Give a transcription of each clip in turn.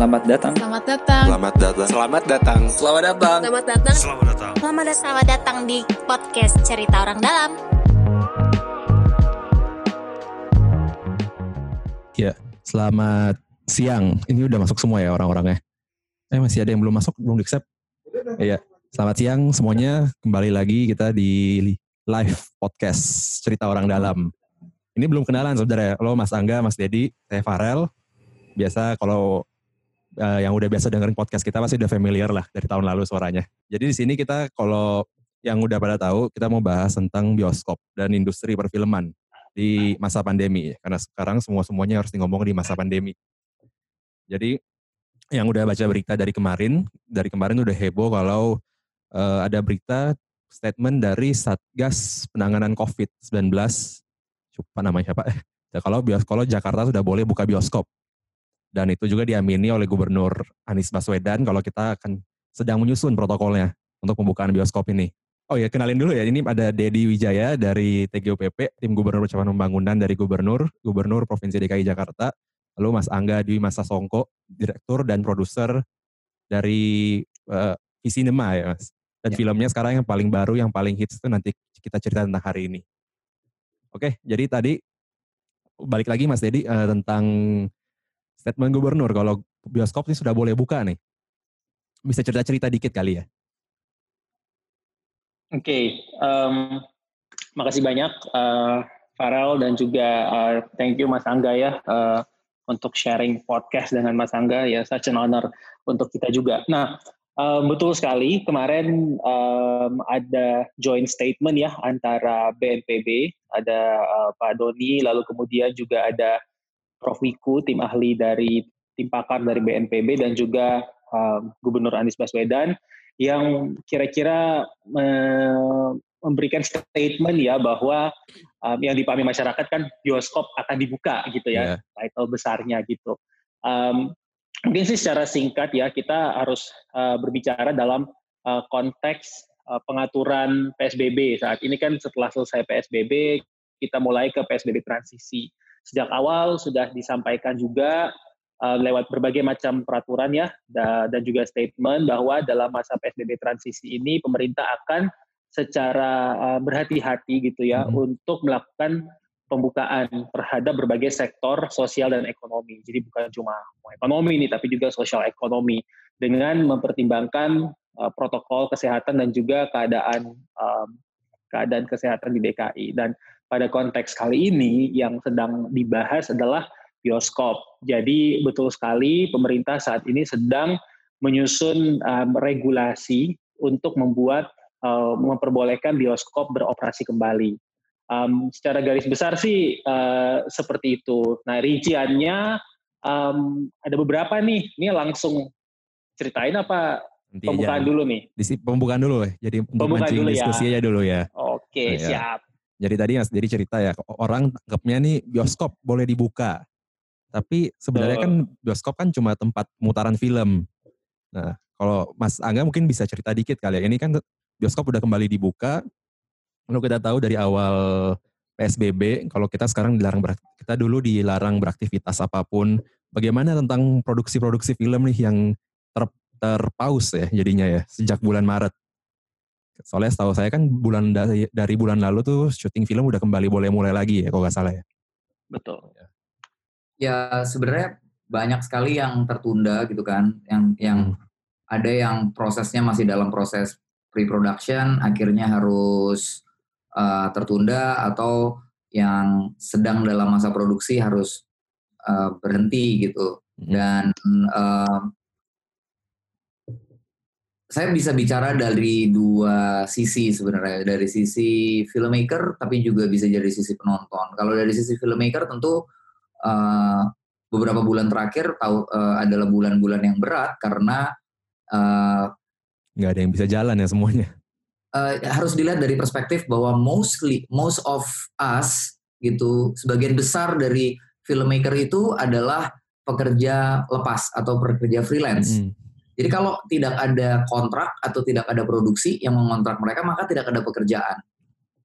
Selamat datang. Selamat datang. Selamat datang. Selamat datang. Selamat datang. Selamat datang. Selamat datang. Selamat datang. Selamat datang di podcast Cerita Orang Dalam. Ya, selamat siang. Ini udah masuk semua ya orang-orangnya. Eh masih ada yang belum masuk, belum accept. Iya, selamat siang semuanya. Kembali lagi kita di live podcast Cerita Orang Dalam. Ini belum kenalan saudara. Lo Mas Angga, Mas Dedi, saya Farel. Biasa kalau uh, yang udah biasa dengerin podcast kita pasti udah familiar lah dari tahun lalu suaranya. Jadi di sini kita kalau yang udah pada tahu kita mau bahas tentang bioskop dan industri perfilman di masa pandemi karena sekarang semua semuanya harus ngomong di masa pandemi. Jadi yang udah baca berita dari kemarin, dari kemarin udah heboh kalau uh, ada berita statement dari Satgas Penanganan COVID-19, apa namanya siapa? kalau bioskop Jakarta sudah boleh buka bioskop dan itu juga diamini oleh Gubernur Anies Baswedan kalau kita akan sedang menyusun protokolnya untuk pembukaan bioskop ini. Oh ya, kenalin dulu ya. Ini ada Dedi Wijaya dari TGOPP, Tim Gubernur Percepatan Pembangunan dari Gubernur, Gubernur Provinsi DKI Jakarta. Lalu Mas Angga Dwi Masa Songko, Direktur dan Produser dari uh, Visinema ya Mas. Dan ya. filmnya sekarang yang paling baru, yang paling hits itu nanti kita cerita tentang hari ini. Oke, jadi tadi balik lagi Mas Dedi uh, tentang statement gubernur kalau bioskop ini sudah boleh buka nih. Bisa cerita-cerita dikit kali ya. Oke, okay, um, makasih banyak uh, Farel dan juga uh, thank you Mas Angga ya uh, untuk sharing podcast dengan Mas Angga ya such an honor untuk kita juga. Nah, um, betul sekali kemarin um, ada joint statement ya antara BNPB, ada uh, Pak Doni, lalu kemudian juga ada Prof. Wiku, tim ahli dari tim pakar dari BNPB dan juga uh, Gubernur Anies Baswedan yang kira-kira uh, memberikan statement ya bahwa um, yang dipahami masyarakat kan bioskop akan dibuka gitu ya, yeah. title besarnya gitu. Um, mungkin sih secara singkat ya kita harus uh, berbicara dalam uh, konteks uh, pengaturan PSBB saat ini kan setelah selesai PSBB kita mulai ke PSBB transisi sejak awal sudah disampaikan juga uh, lewat berbagai macam peraturan ya da, dan juga statement bahwa dalam masa PSBB transisi ini pemerintah akan secara uh, berhati-hati gitu ya hmm. untuk melakukan pembukaan terhadap berbagai sektor sosial dan ekonomi. Jadi bukan cuma ekonomi ini tapi juga sosial ekonomi dengan mempertimbangkan uh, protokol kesehatan dan juga keadaan um, keadaan kesehatan di DKI dan pada konteks kali ini yang sedang dibahas adalah bioskop. Jadi betul sekali pemerintah saat ini sedang menyusun um, regulasi untuk membuat uh, memperbolehkan bioskop beroperasi kembali. Um, secara garis besar sih uh, seperti itu. Nah rinciannya um, ada beberapa nih. Ini langsung ceritain apa Nanti pembukaan aja. dulu nih? Di pembukaan dulu. Jadi pembukaan dulu diskusi ya. aja dulu ya. Oke, nah, siap. Jadi tadi Mas jadi cerita ya, orang anggapnya nih bioskop boleh dibuka. Tapi sebenarnya kan bioskop kan cuma tempat pemutaran film. Nah, kalau Mas Angga mungkin bisa cerita dikit kali ya. Ini kan bioskop udah kembali dibuka. Lalu kita tahu dari awal PSBB, kalau kita sekarang dilarang kita dulu dilarang beraktivitas apa pun. Bagaimana tentang produksi-produksi film nih yang ter, terpaus ya jadinya ya sejak bulan Maret? Soalnya setahu saya kan bulan dari, dari bulan lalu tuh syuting film udah kembali boleh mulai lagi ya kalau nggak salah ya. Betul. Ya, ya sebenarnya banyak sekali yang tertunda gitu kan, yang yang hmm. ada yang prosesnya masih dalam proses pre-production, akhirnya harus uh, tertunda atau yang sedang dalam masa produksi harus uh, berhenti gitu. Hmm. Dan uh, saya bisa bicara dari dua sisi sebenarnya. Dari sisi filmmaker tapi juga bisa dari sisi penonton. Kalau dari sisi filmmaker tentu uh, beberapa bulan terakhir tahu uh, adalah bulan-bulan yang berat karena uh, nggak ada yang bisa jalan ya semuanya. Uh, harus dilihat dari perspektif bahwa mostly most of us gitu sebagian besar dari filmmaker itu adalah pekerja lepas atau pekerja freelance. Mm -hmm jadi kalau tidak ada kontrak atau tidak ada produksi yang mengontrak mereka, maka tidak ada pekerjaan.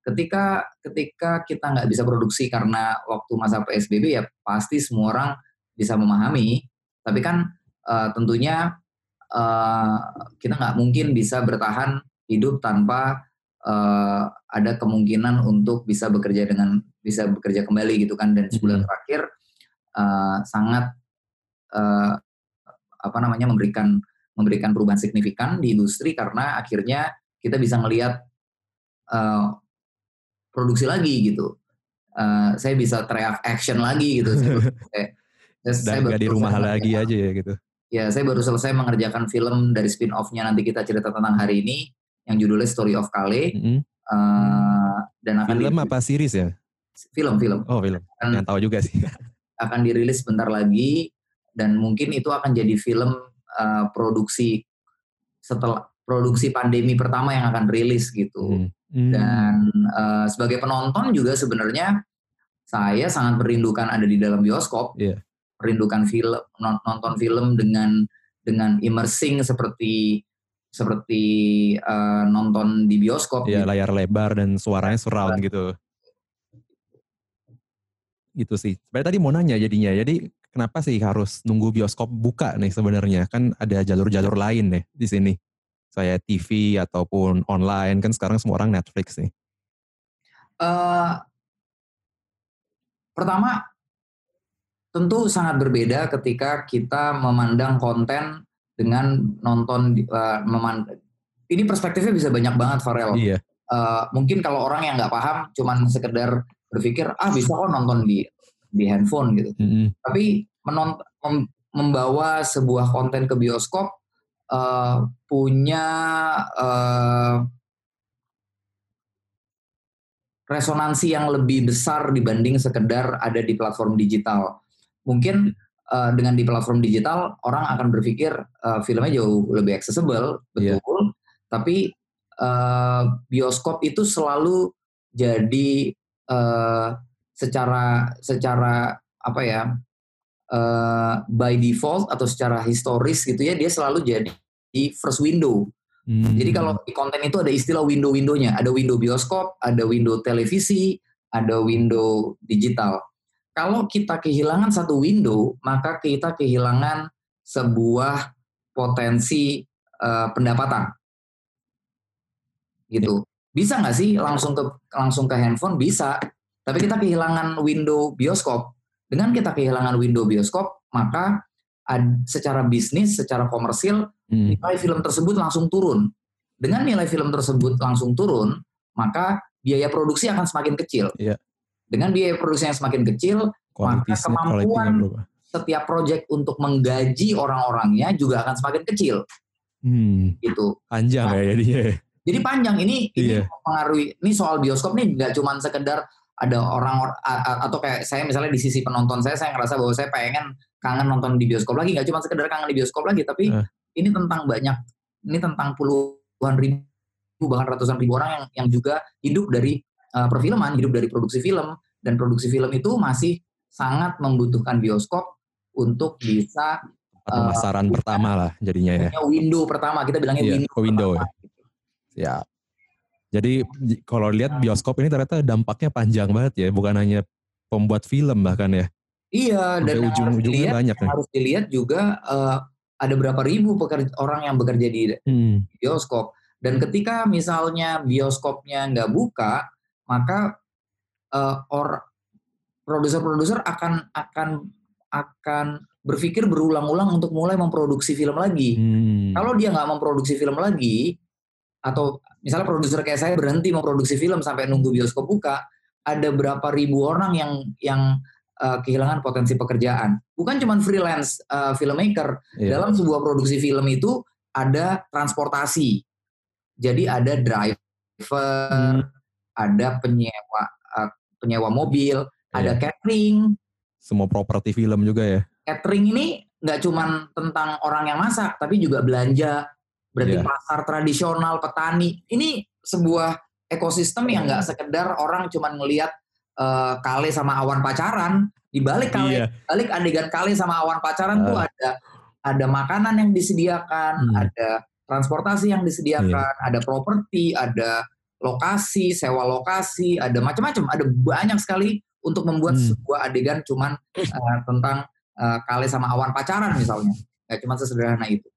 Ketika ketika kita nggak bisa produksi karena waktu masa PSBB ya pasti semua orang bisa memahami. Tapi kan uh, tentunya uh, kita nggak mungkin bisa bertahan hidup tanpa uh, ada kemungkinan untuk bisa bekerja dengan bisa bekerja kembali gitu kan dan sebulan Mhm. terakhir uh, sangat uh, apa namanya memberikan memberikan perubahan signifikan di industri karena akhirnya kita bisa ngelihat uh, produksi lagi gitu. Uh, saya bisa teriak action lagi gitu. Saya saya- saya Dan nggak di rumah lagi aja ya gitu. Ya, saya baru selesai mengerjakan film dari spin-off-nya nanti kita cerita tentang hari ini yang judulnya Story of Kale Mhm. uh, dan akan Film apa series ya? film film Oh film. Dan Yang tahu juga sih. akan dirilis bentar lagi dan mungkin itu akan jadi film uh, produksi setelah produksi pandemi pertama yang akan rilis gitu. Hmm. Hmm. Dan uh, sebagai penonton juga sebenarnya saya sangat merindukan ada di dalam bioskop. Iya. Merindukan film non- nonton film dengan dengan immersing seperti seperti uh, nonton di bioskop. Iya gitu. layar lebar dan suaranya surround gitu. Gitu sih. Sebenarnya tadi mau nanya jadinya. Jadi kenapa sih harus nunggu bioskop buka nih sebenarnya? Kan ada jalur-jalur lain nih di sini. Saya TV ataupun online kan sekarang semua orang Netflix nih. Eh, pertama, tentu sangat berbeda ketika kita memandang konten dengan nonton. eh, meman- ini perspektifnya bisa banyak banget, Farel. Iya. Eh, mungkin kalau orang yang nggak paham, cuman sekedar berpikir, ah bisa kok nonton di di handphone gitu. Mm-mm. Tapi menont- mem- membawa sebuah konten ke bioskop eh, punya eh, resonansi yang lebih besar dibanding sekedar ada di platform digital. Mungkin eh, dengan di platform digital orang akan berpikir eh, filmnya jauh lebih accessible, Iya. betul. Tapi eh, bioskop itu selalu jadi eh, secara secara apa ya eh, by default atau secara historis gitu ya dia selalu jadi di first window. Hmm. Jadi kalau di konten itu ada istilah window-windownya, ada window bioskop, ada window televisi, ada window digital. Kalau kita kehilangan satu window, maka kita kehilangan sebuah potensi eh, pendapatan. Gitu. Bisa nggak sih langsung ke langsung ke handphone? Bisa. Tapi kita kehilangan window bioskop. Dengan kita kehilangan window bioskop, maka ad- secara bisnis, secara komersil Hmm. nilai film tersebut langsung turun. Dengan nilai film tersebut langsung turun, maka biaya produksi akan semakin kecil. Iya. Dengan biaya produksi yang semakin kecil, Kualitasnya, kemampuan- setiap proyek untuk menggaji orang-orangnya juga akan semakin kecil. Hmm. Gitu. Panjang Nah, ya jadinya. ya. Jadi panjang ini ini Iya. mempengaruhi. Ini soal bioskop nih nggak cuma sekedar ada orang atau kayak saya misalnya di sisi penonton saya saya ngerasa bahwa saya pengen kangen nonton di bioskop lagi nggak cuma sekedar kangen di bioskop lagi tapi Eh. ini tentang banyak ini tentang puluhan ribu bahkan ratusan ribu orang yang yang juga hidup dari uh, perfilman hidup dari produksi film dan produksi film itu masih sangat membutuhkan bioskop untuk bisa Pemasaran pertama lah jadinya ya. window pertama kita bilangnya Iya, window, window pertama. Ya. Jadi kalau lihat bioskop ini ternyata dampaknya panjang banget ya, bukan hanya pembuat film bahkan ya. Iya, Sampai dan harus ujung-ujungnya dilihat, banyak ya. harus dilihat juga eh, ada berapa ribu pekerja, orang yang bekerja di Hmm. bioskop. Dan ketika misalnya bioskopnya nggak buka, maka eh, or produser-produser akan akan akan berpikir berulang-ulang untuk mulai memproduksi film lagi. Hmm. Kalau dia nggak memproduksi film lagi, atau misalnya produser kayak saya berhenti memproduksi film sampai nunggu bioskop buka, ada berapa ribu orang yang yang uh, kehilangan potensi pekerjaan. Bukan cuma freelance uh, filmmaker. Iya. Dalam sebuah produksi film itu ada transportasi. Jadi ada driver, Hmm. ada penyewa uh, penyewa mobil, ada Iya. catering. Semua properti film juga ya. Catering ini nggak cuma tentang orang yang masak, tapi juga belanja. Berarti Iya. pasar tradisional, petani. Ini sebuah ekosistem yang nggak sekedar orang cuma ngelihat uh, kale sama awan pacaran. Di balik kale, Iya. balik adegan kale sama awan pacaran tuh Ah. ada ada makanan yang disediakan, Hmm. ada transportasi yang disediakan, ada properti, ada lokasi, sewa lokasi, ada macam-macam, ada banyak sekali untuk membuat Hmm. sebuah adegan cuman uh, tentang uh, kale sama awan pacaran misalnya. nggak cuma sesederhana itu.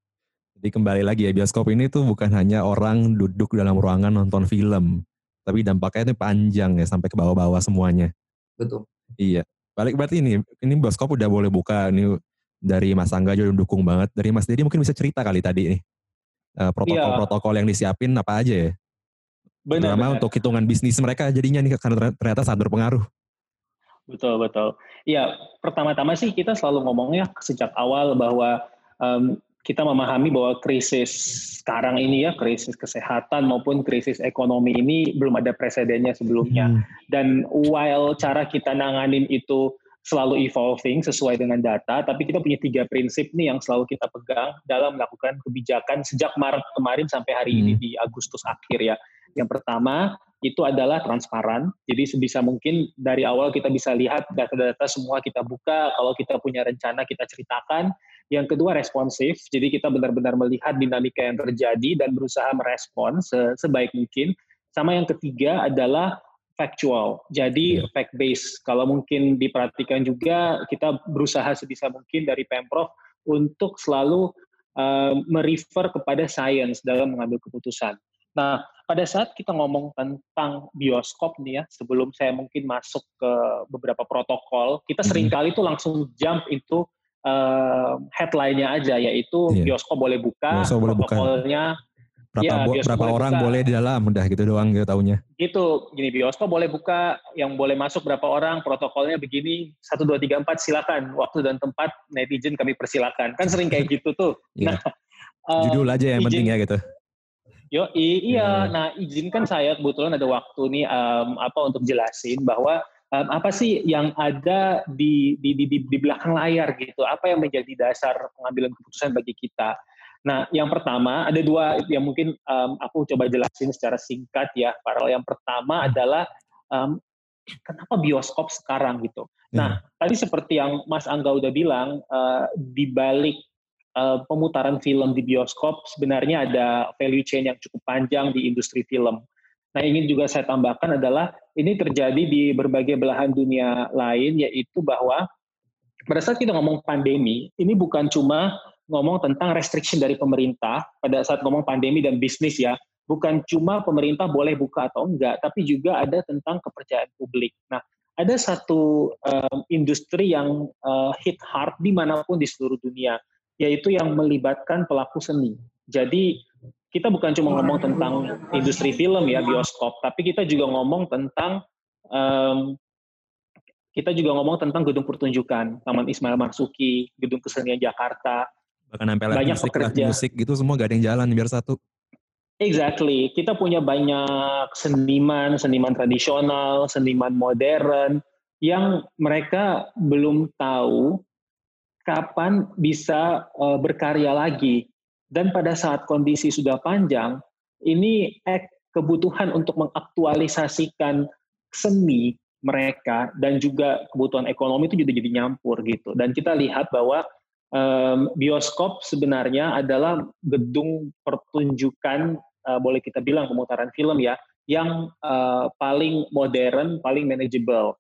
Jadi kembali lagi ya bioskop ini tuh bukan hanya orang duduk dalam ruangan nonton film, tapi dampaknya itu panjang ya sampai ke bawah-bawah semuanya. Betul. Iya. Balik berarti ini ini bioskop udah boleh buka ini dari Mas Angga juga dukung banget. Dari Mas Dedi mungkin bisa cerita kali tadi nih. Eh, protokol-protokol yang disiapin apa aja ya? Benar, Terutama benar. untuk hitungan bisnis mereka jadinya nih karena ternyata sangat berpengaruh. Betul, betul. Ya, pertama-tama sih kita selalu ngomongnya sejak awal bahwa em, kita memahami bahwa krisis sekarang ini ya, krisis kesehatan maupun krisis ekonomi ini belum ada presidennya sebelumnya. Hmm. Dan while cara kita nanganin itu selalu evolving sesuai dengan data, tapi kita punya tiga prinsip nih yang selalu kita pegang dalam melakukan kebijakan sejak Maret kemarin sampai hari ini Hmm. di Agustus akhir ya. Yang pertama itu adalah transparan. Jadi sebisa mungkin dari awal kita bisa lihat data-data semua kita buka. Kalau kita punya rencana kita ceritakan. Yang kedua responsif. Jadi kita benar-benar melihat dinamika yang terjadi dan berusaha merespon se- sebaik mungkin. Sama yang ketiga adalah factual. Jadi Iya. fact based. Kalau mungkin diperhatikan juga kita berusaha sebisa mungkin dari Pemprov untuk selalu uh, merefer kepada sains dalam mengambil keputusan. Nah, pada saat kita ngomong tentang bioskop nih ya, sebelum saya mungkin masuk ke beberapa protokol, kita Mhm. sering kali tuh langsung jump itu uh, headline-nya aja, yaitu Iya. bioskop boleh buka, Bioskop boleh buka. protokolnya Berapa, Iya, bo- bioskop berapa boleh orang buka. boleh di dalam, udah gitu doang gitu taunya. gitu gini bioskop boleh buka yang boleh masuk berapa orang protokolnya begini satu dua tiga empat silakan waktu dan tempat netizen kami persilakan kan sering kayak gitu tuh Iya. nah Judul aja yang izin- penting ya gitu. yo i- iya Hmm. nah izinkan saya kebetulan ada waktu nih em, apa untuk jelasin bahwa em, apa sih yang ada di, di di di di belakang layar gitu apa yang menjadi dasar pengambilan keputusan bagi kita Nah, yang pertama ada dua yang mungkin em, aku coba jelasin secara singkat ya. Farel. Yang pertama adalah em, kenapa bioskop sekarang gitu. Nah, tadi seperti yang Mas Angga udah bilang, eh, di balik eh, pemutaran film di bioskop sebenarnya ada value chain yang cukup panjang di industri film. Nah, ingin juga saya tambahkan adalah ini terjadi di berbagai belahan dunia lain, yaitu bahwa pada saat kita ngomong pandemi, ini bukan cuma ngomong tentang restriction dari pemerintah pada saat ngomong pandemi dan bisnis ya, bukan cuma pemerintah boleh buka atau enggak, tapi juga ada tentang kepercayaan publik. Nah, ada satu um, industri yang uh, hit hard di mana pun di seluruh dunia, yaitu yang melibatkan pelaku seni. Jadi kita bukan cuma ngomong tentang industri film ya, bioskop, tapi kita juga ngomong tentang um, kita juga ngomong tentang gedung pertunjukan, Taman Ismail Marzuki, gedung kesenian Jakarta, Bahkan sampai banyak musik, pekerja. musik gitu semua gak ada yang jalan biar satu. Exactly. Kita punya banyak seniman, seniman tradisional, seniman modern yang mereka belum tahu kapan bisa uh, berkarya lagi. Dan pada saat kondisi sudah panjang, ini kebutuhan untuk mengaktualisasikan seni mereka dan juga kebutuhan ekonomi itu juga jadi nyampur gitu. Dan kita lihat bahwa um, bioskop sebenarnya adalah gedung pertunjukan uh, boleh kita bilang pemutaran film ya yang uh, paling modern, paling manageable.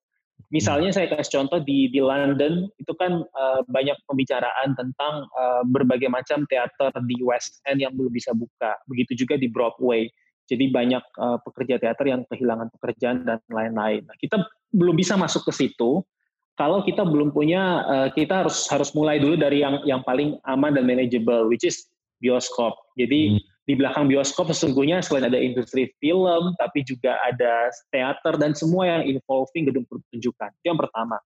Misalnya saya kasih contoh di di London itu kan uh, banyak pembicaraan tentang uh, berbagai macam teater di West End yang belum bisa buka. Begitu juga di Broadway. Jadi banyak uh, pekerja teater yang kehilangan pekerjaan dan lain-lain. Nah, kita belum bisa masuk ke situ kalau kita belum punya uh, kita harus harus mulai dulu dari yang yang paling aman dan manageable which is bioskop. Jadi Hmm. Di belakang bioskop sesungguhnya selain ada industri film tapi juga ada teater dan semua yang involving gedung pertunjukan. Itu yang pertama.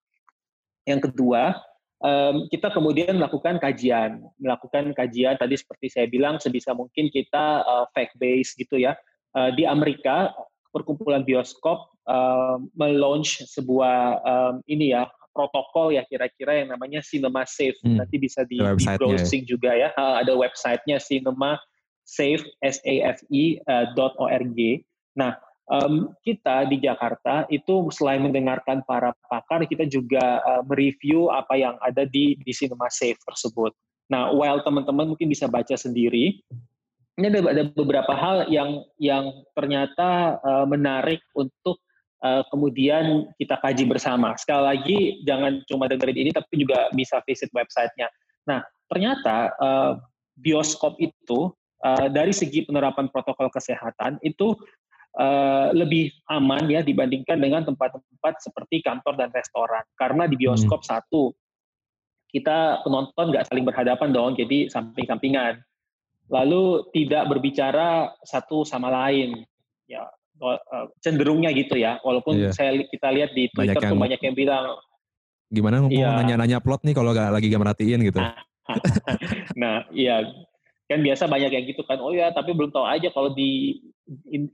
Yang kedua, um, kita kemudian melakukan kajian, melakukan kajian tadi seperti saya bilang sebisa mungkin kita uh, fact based gitu ya. Uh, di Amerika perkumpulan bioskop uh, melaunch sebuah um, ini ya protokol ya kira-kira yang namanya Cinema Safe. Hmm. Nanti bisa di, di ya. browsing juga ya. Uh, ada websitenya Cinema Safe S A F I uh, dot org. Nah, um, kita di Jakarta itu selain mendengarkan para pakar, kita juga uh, mereview apa yang ada di di Cinema Safe tersebut. Nah, while teman-teman mungkin bisa baca sendiri, ini ada, ada beberapa hal yang yang ternyata uh, menarik untuk uh, kemudian kita kaji bersama. Sekali lagi, jangan cuma dengerin ini, tapi juga bisa visit websitenya. Nah, ternyata uh, bioskop itu uh, dari segi penerapan protokol kesehatan itu uh, lebih aman ya dibandingkan dengan tempat-tempat seperti kantor dan restoran. Karena di bioskop hmm. satu kita penonton nggak saling berhadapan dong, jadi samping-sampingan. Lalu tidak berbicara satu sama lain. Ya, cenderungnya gitu ya. Walaupun yeah. saya kita lihat di Twitter banyak yang, tuh banyak yang bilang gimana mau yeah. nanya-nanya plot nih kalau gak, lagi gak merhatiin gitu. Nah, nah, iya kan biasa banyak yang gitu kan. Oh ya, tapi belum tahu aja kalau di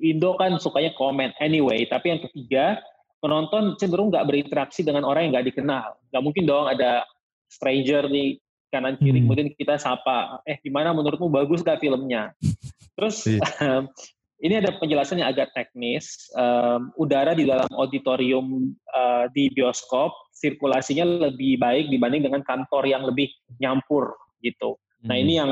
Indo kan sukanya komen anyway. Tapi yang ketiga penonton cenderung nggak berinteraksi dengan orang yang nggak dikenal. Nggak mungkin dong ada stranger di kanan kiri hmm. kemudian kita sapa. Eh gimana menurutmu bagus gak filmnya? Terus iya. ini ada penjelasan yang agak teknis. Um, udara di dalam auditorium uh, di bioskop sirkulasinya lebih baik dibanding dengan kantor yang lebih nyampur gitu. Nah ini hmm. yang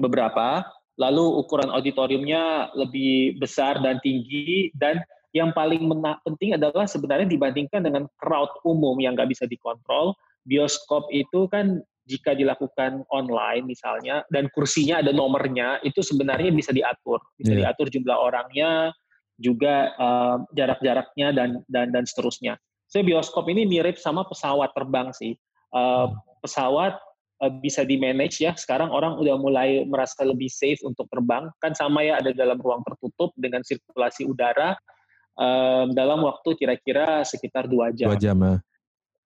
beberapa. Lalu ukuran auditoriumnya lebih besar dan tinggi dan yang paling penting adalah sebenarnya dibandingkan dengan crowd umum yang nggak bisa dikontrol, bioskop itu kan jika dilakukan online misalnya dan kursinya ada nomornya itu sebenarnya bisa diatur bisa yeah. diatur jumlah orangnya juga uh, jarak-jaraknya dan dan dan seterusnya. So bioskop ini mirip sama pesawat terbang sih. Uh, pesawat uh, bisa di manage ya. Sekarang orang udah mulai merasa lebih safe untuk terbang. Kan sama ya ada dalam ruang tertutup dengan sirkulasi udara um, dalam waktu kira-kira sekitar dua jam. Dua jam. Ya.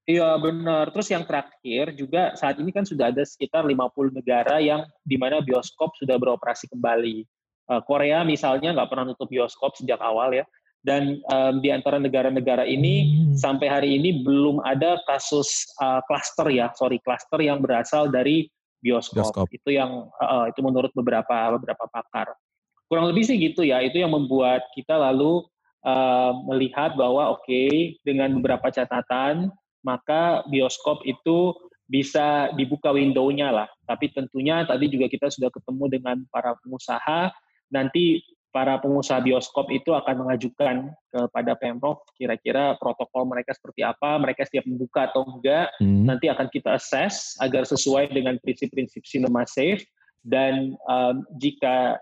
Iya benar. Terus yang terakhir juga saat ini kan sudah ada sekitar 50 negara yang di mana bioskop sudah beroperasi kembali. Uh, Korea misalnya nggak pernah tutup bioskop sejak awal ya. Dan um, di antara negara-negara ini hmm. sampai hari ini belum ada kasus klaster uh, ya, sorry klaster yang berasal dari bioskop. bioskop. Itu yang uh, itu menurut beberapa beberapa pakar. Kurang lebih sih gitu ya. Itu yang membuat kita lalu uh, melihat bahwa oke okay, dengan beberapa catatan maka bioskop itu bisa dibuka window-nya lah. Tapi tentunya tadi juga kita sudah ketemu dengan para pengusaha, nanti para pengusaha bioskop itu akan mengajukan kepada Pemprov kira-kira protokol mereka seperti apa, mereka siap membuka atau enggak, hmm. nanti akan kita assess agar sesuai dengan prinsip-prinsip cinema safe dan um, jika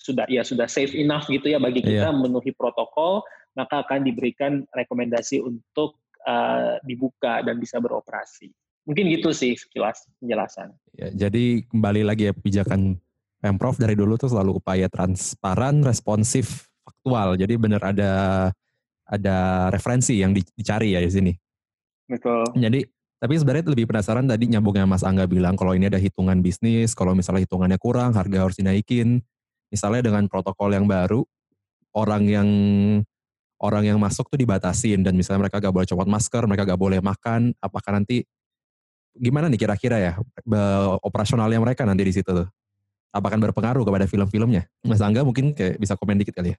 sudah ya sudah safe enough gitu ya bagi kita yeah. memenuhi protokol, maka akan diberikan rekomendasi untuk uh, dibuka dan bisa beroperasi. Mungkin gitu sih sekilas penjelasan. Ya, jadi kembali lagi ya pijakan Pemprov dari dulu tuh selalu upaya transparan, responsif, faktual. Jadi benar ada ada referensi yang dicari ya di sini. Betul. Jadi tapi sebenarnya lebih penasaran tadi nyambungnya Mas Angga bilang kalau ini ada hitungan bisnis, kalau misalnya hitungannya kurang, harga harus dinaikin. Misalnya dengan protokol yang baru, orang yang orang yang masuk tuh dibatasin dan misalnya mereka gak boleh copot masker, mereka gak boleh makan, apakah nanti gimana nih kira-kira ya operasionalnya mereka nanti di situ tuh? Apakah berpengaruh kepada film-filmnya? Mas Angga mungkin kayak bisa komen dikit kali ya.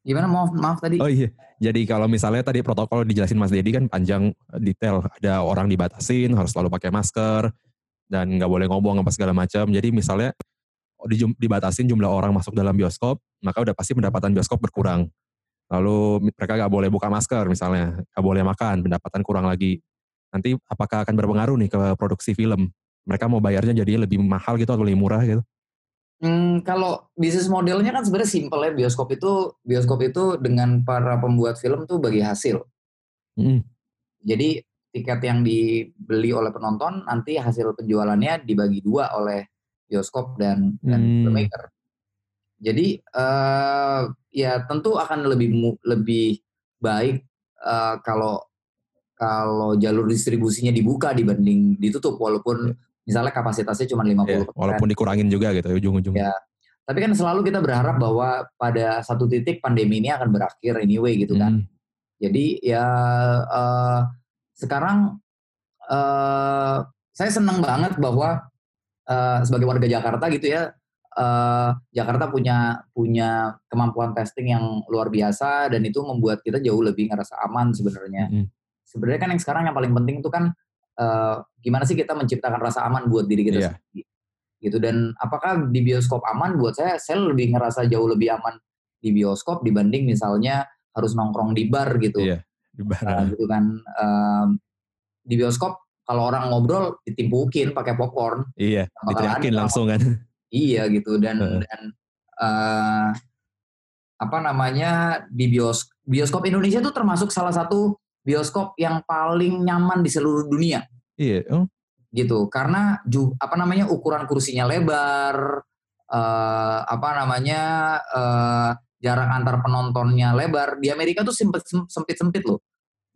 Gimana maaf maaf tadi? Oh iya. Jadi kalau misalnya tadi protokol dijelasin Mas Dedi kan panjang detail, ada orang dibatasin harus selalu pakai masker dan nggak boleh ngomong apa segala macam. Jadi misalnya dibatasin jumlah orang masuk dalam bioskop, maka udah pasti pendapatan bioskop berkurang lalu mereka nggak boleh buka masker misalnya, nggak boleh makan, pendapatan kurang lagi. Nanti apakah akan berpengaruh nih ke produksi film? Mereka mau bayarnya jadi lebih mahal gitu atau lebih murah gitu? Hmm, kalau bisnis modelnya kan sebenarnya simpel ya bioskop itu bioskop itu dengan para pembuat film tuh bagi hasil. Hmm. Jadi tiket yang dibeli oleh penonton nanti hasil penjualannya dibagi dua oleh bioskop dan dan hmm. filmmaker. Jadi uh, ya tentu akan lebih lebih baik uh, kalau kalau jalur distribusinya dibuka dibanding ditutup walaupun iya. Misalnya kapasitasnya cuma 50%. Ya, walaupun dikurangin juga gitu ujung-ujungnya. Ya. Tapi kan selalu kita berharap bahwa pada satu titik pandemi ini akan berakhir anyway gitu kan. Hmm. Jadi ya uh, sekarang uh, saya senang banget bahwa uh, sebagai warga Jakarta gitu ya uh, Jakarta punya punya kemampuan testing yang luar biasa dan itu membuat kita jauh lebih ngerasa aman sebenarnya. Mm -hmm. Sebenarnya kan yang sekarang yang paling penting itu kan uh, gimana sih kita menciptakan rasa aman buat diri kita yeah. sendiri. Gitu dan apakah di bioskop aman buat saya saya lebih ngerasa jauh lebih aman di bioskop dibanding misalnya harus nongkrong di bar gitu. Yeah, di bar. Uh, gitu kan um, di bioskop kalau orang ngobrol ditimpukin pakai popcorn. Iya, diteriakin langsung kan. Iya gitu dan uh. dan uh, apa namanya di bios bioskop Indonesia tuh termasuk salah satu bioskop yang paling nyaman di seluruh dunia. Iya. Oh. Gitu karena ju, apa namanya ukuran kursinya lebar, uh, apa namanya uh, jarak antar penontonnya lebar. Di Amerika tuh sempit sempit sempit loh,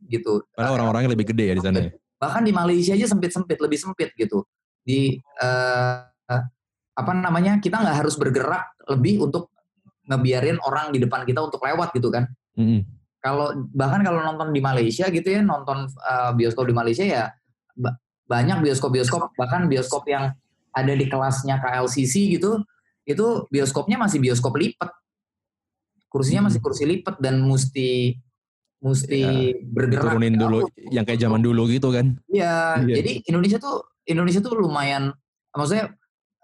gitu. Karena orang-orangnya lebih gede ya di sana. Ya? Bahkan di Malaysia aja sempit sempit, lebih sempit gitu. Di uh, apa namanya kita nggak harus bergerak lebih untuk ngebiarin orang di depan kita untuk lewat gitu kan. Mm-hmm. Kalau bahkan kalau nonton di Malaysia gitu ya nonton uh, bioskop di Malaysia ya banyak bioskop-bioskop bahkan bioskop yang ada di kelasnya KLCC gitu itu bioskopnya masih bioskop lipat kursinya masih kursi lipat dan mesti mesti ya, bergerak turunin dulu yang kayak zaman dulu gitu kan iya ya. jadi Indonesia tuh Indonesia tuh lumayan maksudnya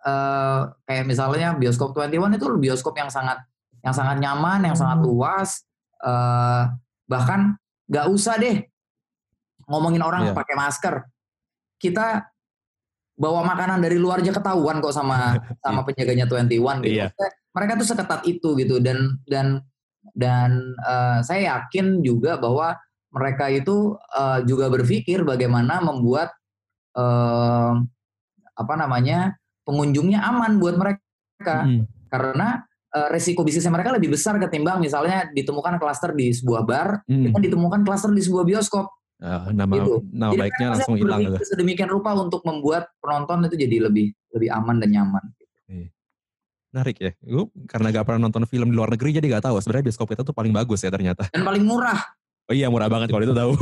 uh, kayak misalnya bioskop 21 itu bioskop yang sangat yang sangat nyaman, yang sangat hmm. luas, uh, bahkan nggak usah deh ngomongin orang yeah. pakai masker. Kita bawa makanan dari luar aja ketahuan kok sama sama penjaganya 21 gitu. Yeah. Mereka tuh seketat itu gitu dan dan dan uh, saya yakin juga bahwa mereka itu uh, juga berpikir bagaimana membuat uh, apa namanya pengunjungnya aman buat mereka hmm. karena resiko bisnisnya mereka lebih besar ketimbang misalnya ditemukan klaster di sebuah bar, hmm. kan ditemukan klaster di sebuah bioskop. Uh, nama gitu. nama jadi baiknya langsung hilang gitu. Sedemikian rupa untuk membuat penonton itu jadi lebih lebih aman dan nyaman. Iya. Menarik ya. Gue karena gak pernah nonton film di luar negeri jadi gak tahu sebenarnya bioskop itu tuh paling bagus ya ternyata. Dan paling murah. Oh iya murah banget kalau itu tahu.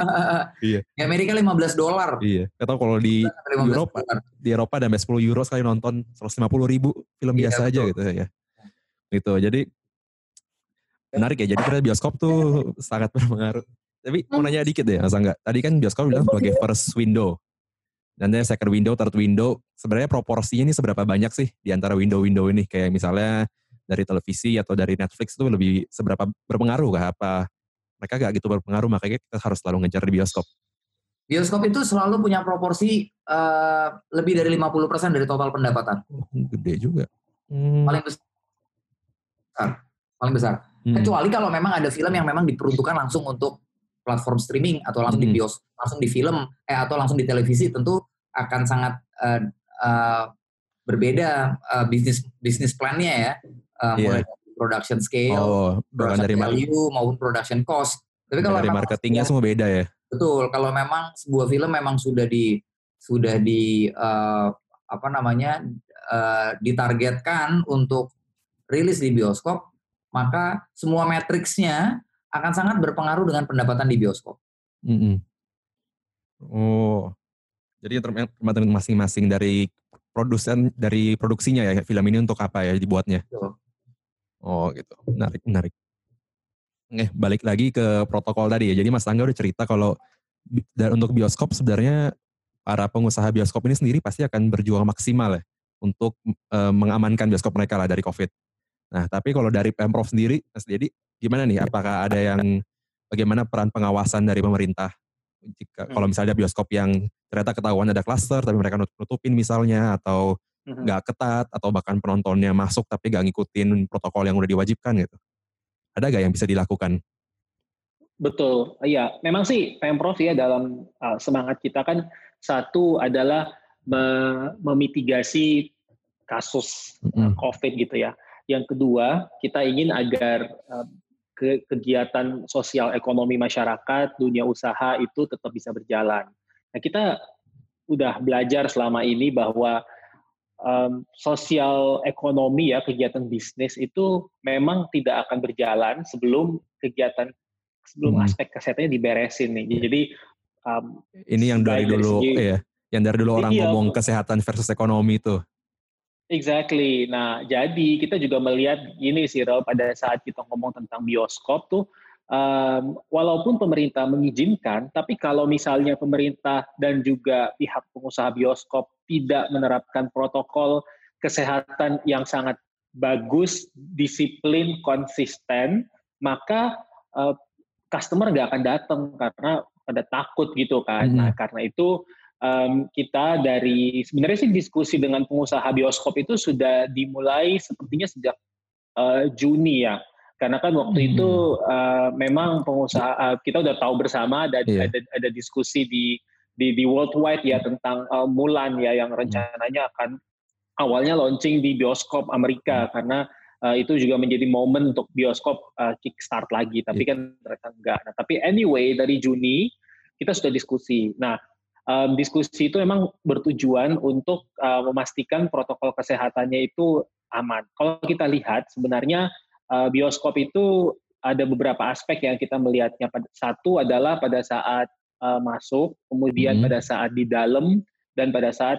iya. Di Amerika 15 dolar. Iya. Atau kalau di Eropa, di Eropa ada 10 euro sekali nonton 150 ribu film iya, biasa betul. aja gitu ya gitu. Jadi menarik ya. Jadi kira bioskop tuh sangat berpengaruh. Tapi mau nanya dikit deh Mas Angga. Tadi kan bioskop bilang sebagai first window. Dan then second window third window sebenarnya proporsinya ini seberapa banyak sih di antara window-window ini? Kayak misalnya dari televisi atau dari Netflix itu lebih seberapa berpengaruh kah? Apa mereka gak gitu berpengaruh? Makanya kita harus selalu ngejar di bioskop. Bioskop itu selalu punya proporsi uh, lebih dari 50% dari total pendapatan. Oh, gede juga. Hmm. Paling besar besar, paling besar. Hmm. Kecuali kalau memang ada film yang memang diperuntukkan langsung untuk platform streaming atau langsung hmm. di bios, langsung di film, eh atau langsung di televisi, tentu akan sangat uh, uh, berbeda uh, bisnis bisnis plannya ya, uh, yeah. mulai dari production scale, oh, production dari value maupun production cost. Tapi kalau dari marketingnya semua beda ya. Betul, kalau memang sebuah film memang sudah di sudah di uh, apa namanya uh, ditargetkan untuk rilis di bioskop, maka semua matriksnya akan sangat berpengaruh dengan pendapatan di bioskop. Mm -hmm. Oh, jadi tergantung masing-masing dari produsen dari produksinya ya film ini untuk apa ya dibuatnya. Betul. Oh gitu, menarik menarik. Oke, balik lagi ke protokol tadi ya. Jadi Mas Angga udah cerita kalau dan untuk bioskop sebenarnya para pengusaha bioskop ini sendiri pasti akan berjuang maksimal ya untuk e, mengamankan bioskop mereka lah dari COVID. Nah, tapi kalau dari Pemprov sendiri, Mas Dedi, gimana nih? Apakah ada yang bagaimana peran pengawasan dari pemerintah? Jika hmm. kalau misalnya bioskop yang ternyata ketahuan ada klaster tapi mereka nutupin misalnya atau hmm. nggak hmm. ketat atau bahkan penontonnya masuk tapi nggak ngikutin protokol yang udah diwajibkan gitu. Ada gak yang bisa dilakukan? Betul, iya. Memang sih Pemprov ya dalam uh, semangat kita kan satu adalah memitigasi kasus mm COVID gitu ya. Yang kedua, kita ingin agar ke kegiatan sosial ekonomi masyarakat, dunia usaha itu tetap bisa berjalan. Nah, kita udah belajar selama ini bahwa um, sosial ekonomi ya kegiatan bisnis itu memang tidak akan berjalan sebelum kegiatan sebelum hmm. aspek kesehatannya diberesin nih. Jadi um, ini yang dari dulu segi, ya, yang dari dulu orang iya, ngomong kesehatan versus ekonomi itu. Exactly. Nah, jadi kita juga melihat gini sih, Raul, pada saat kita ngomong tentang bioskop tuh, um, walaupun pemerintah mengizinkan, tapi kalau misalnya pemerintah dan juga pihak pengusaha bioskop tidak menerapkan protokol kesehatan yang sangat bagus, disiplin, konsisten, maka uh, customer nggak akan datang karena pada takut gitu kan. Hmm. Nah karena itu um, kita dari sebenarnya sih diskusi dengan pengusaha bioskop itu sudah dimulai sepertinya sejak uh, Juni ya. Karena kan waktu hmm. itu uh, memang pengusaha uh, kita udah tahu bersama ada yeah. ada, ada diskusi di di di worldwide ya tentang uh, Mulan ya yang rencananya akan awalnya launching di bioskop Amerika hmm. karena uh, itu juga menjadi momen untuk bioskop uh, kickstart lagi tapi yeah. kan ternyata enggak. Nah, tapi anyway dari Juni kita sudah diskusi. Nah, um, diskusi itu memang bertujuan untuk uh, memastikan protokol kesehatannya itu aman. Kalau kita lihat sebenarnya uh, bioskop itu ada beberapa aspek yang kita melihatnya. Satu adalah pada saat uh, masuk, kemudian hmm. pada saat di dalam, dan pada saat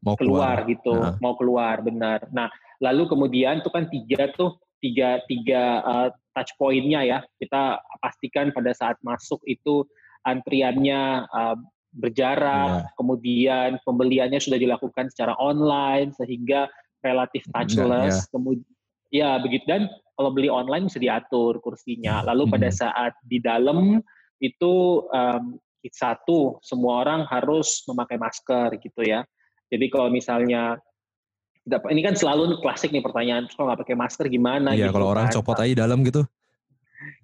mau keluar, keluar gitu, nah. mau keluar benar. Nah, lalu kemudian itu kan tiga tuh tiga tiga uh, touch pointnya ya. Kita pastikan pada saat masuk itu antriannya uh, berjarak, yeah. kemudian pembeliannya sudah dilakukan secara online sehingga relatif touchless. Yeah, yeah. Kemudian ya begitu dan kalau beli online bisa diatur kursinya. Lalu pada saat di dalam itu um, satu semua orang harus memakai masker gitu ya. Jadi kalau misalnya ini kan selalu klasik nih pertanyaan kalau nggak pakai masker gimana? Iya gitu kalau kan. orang copot aja dalam gitu.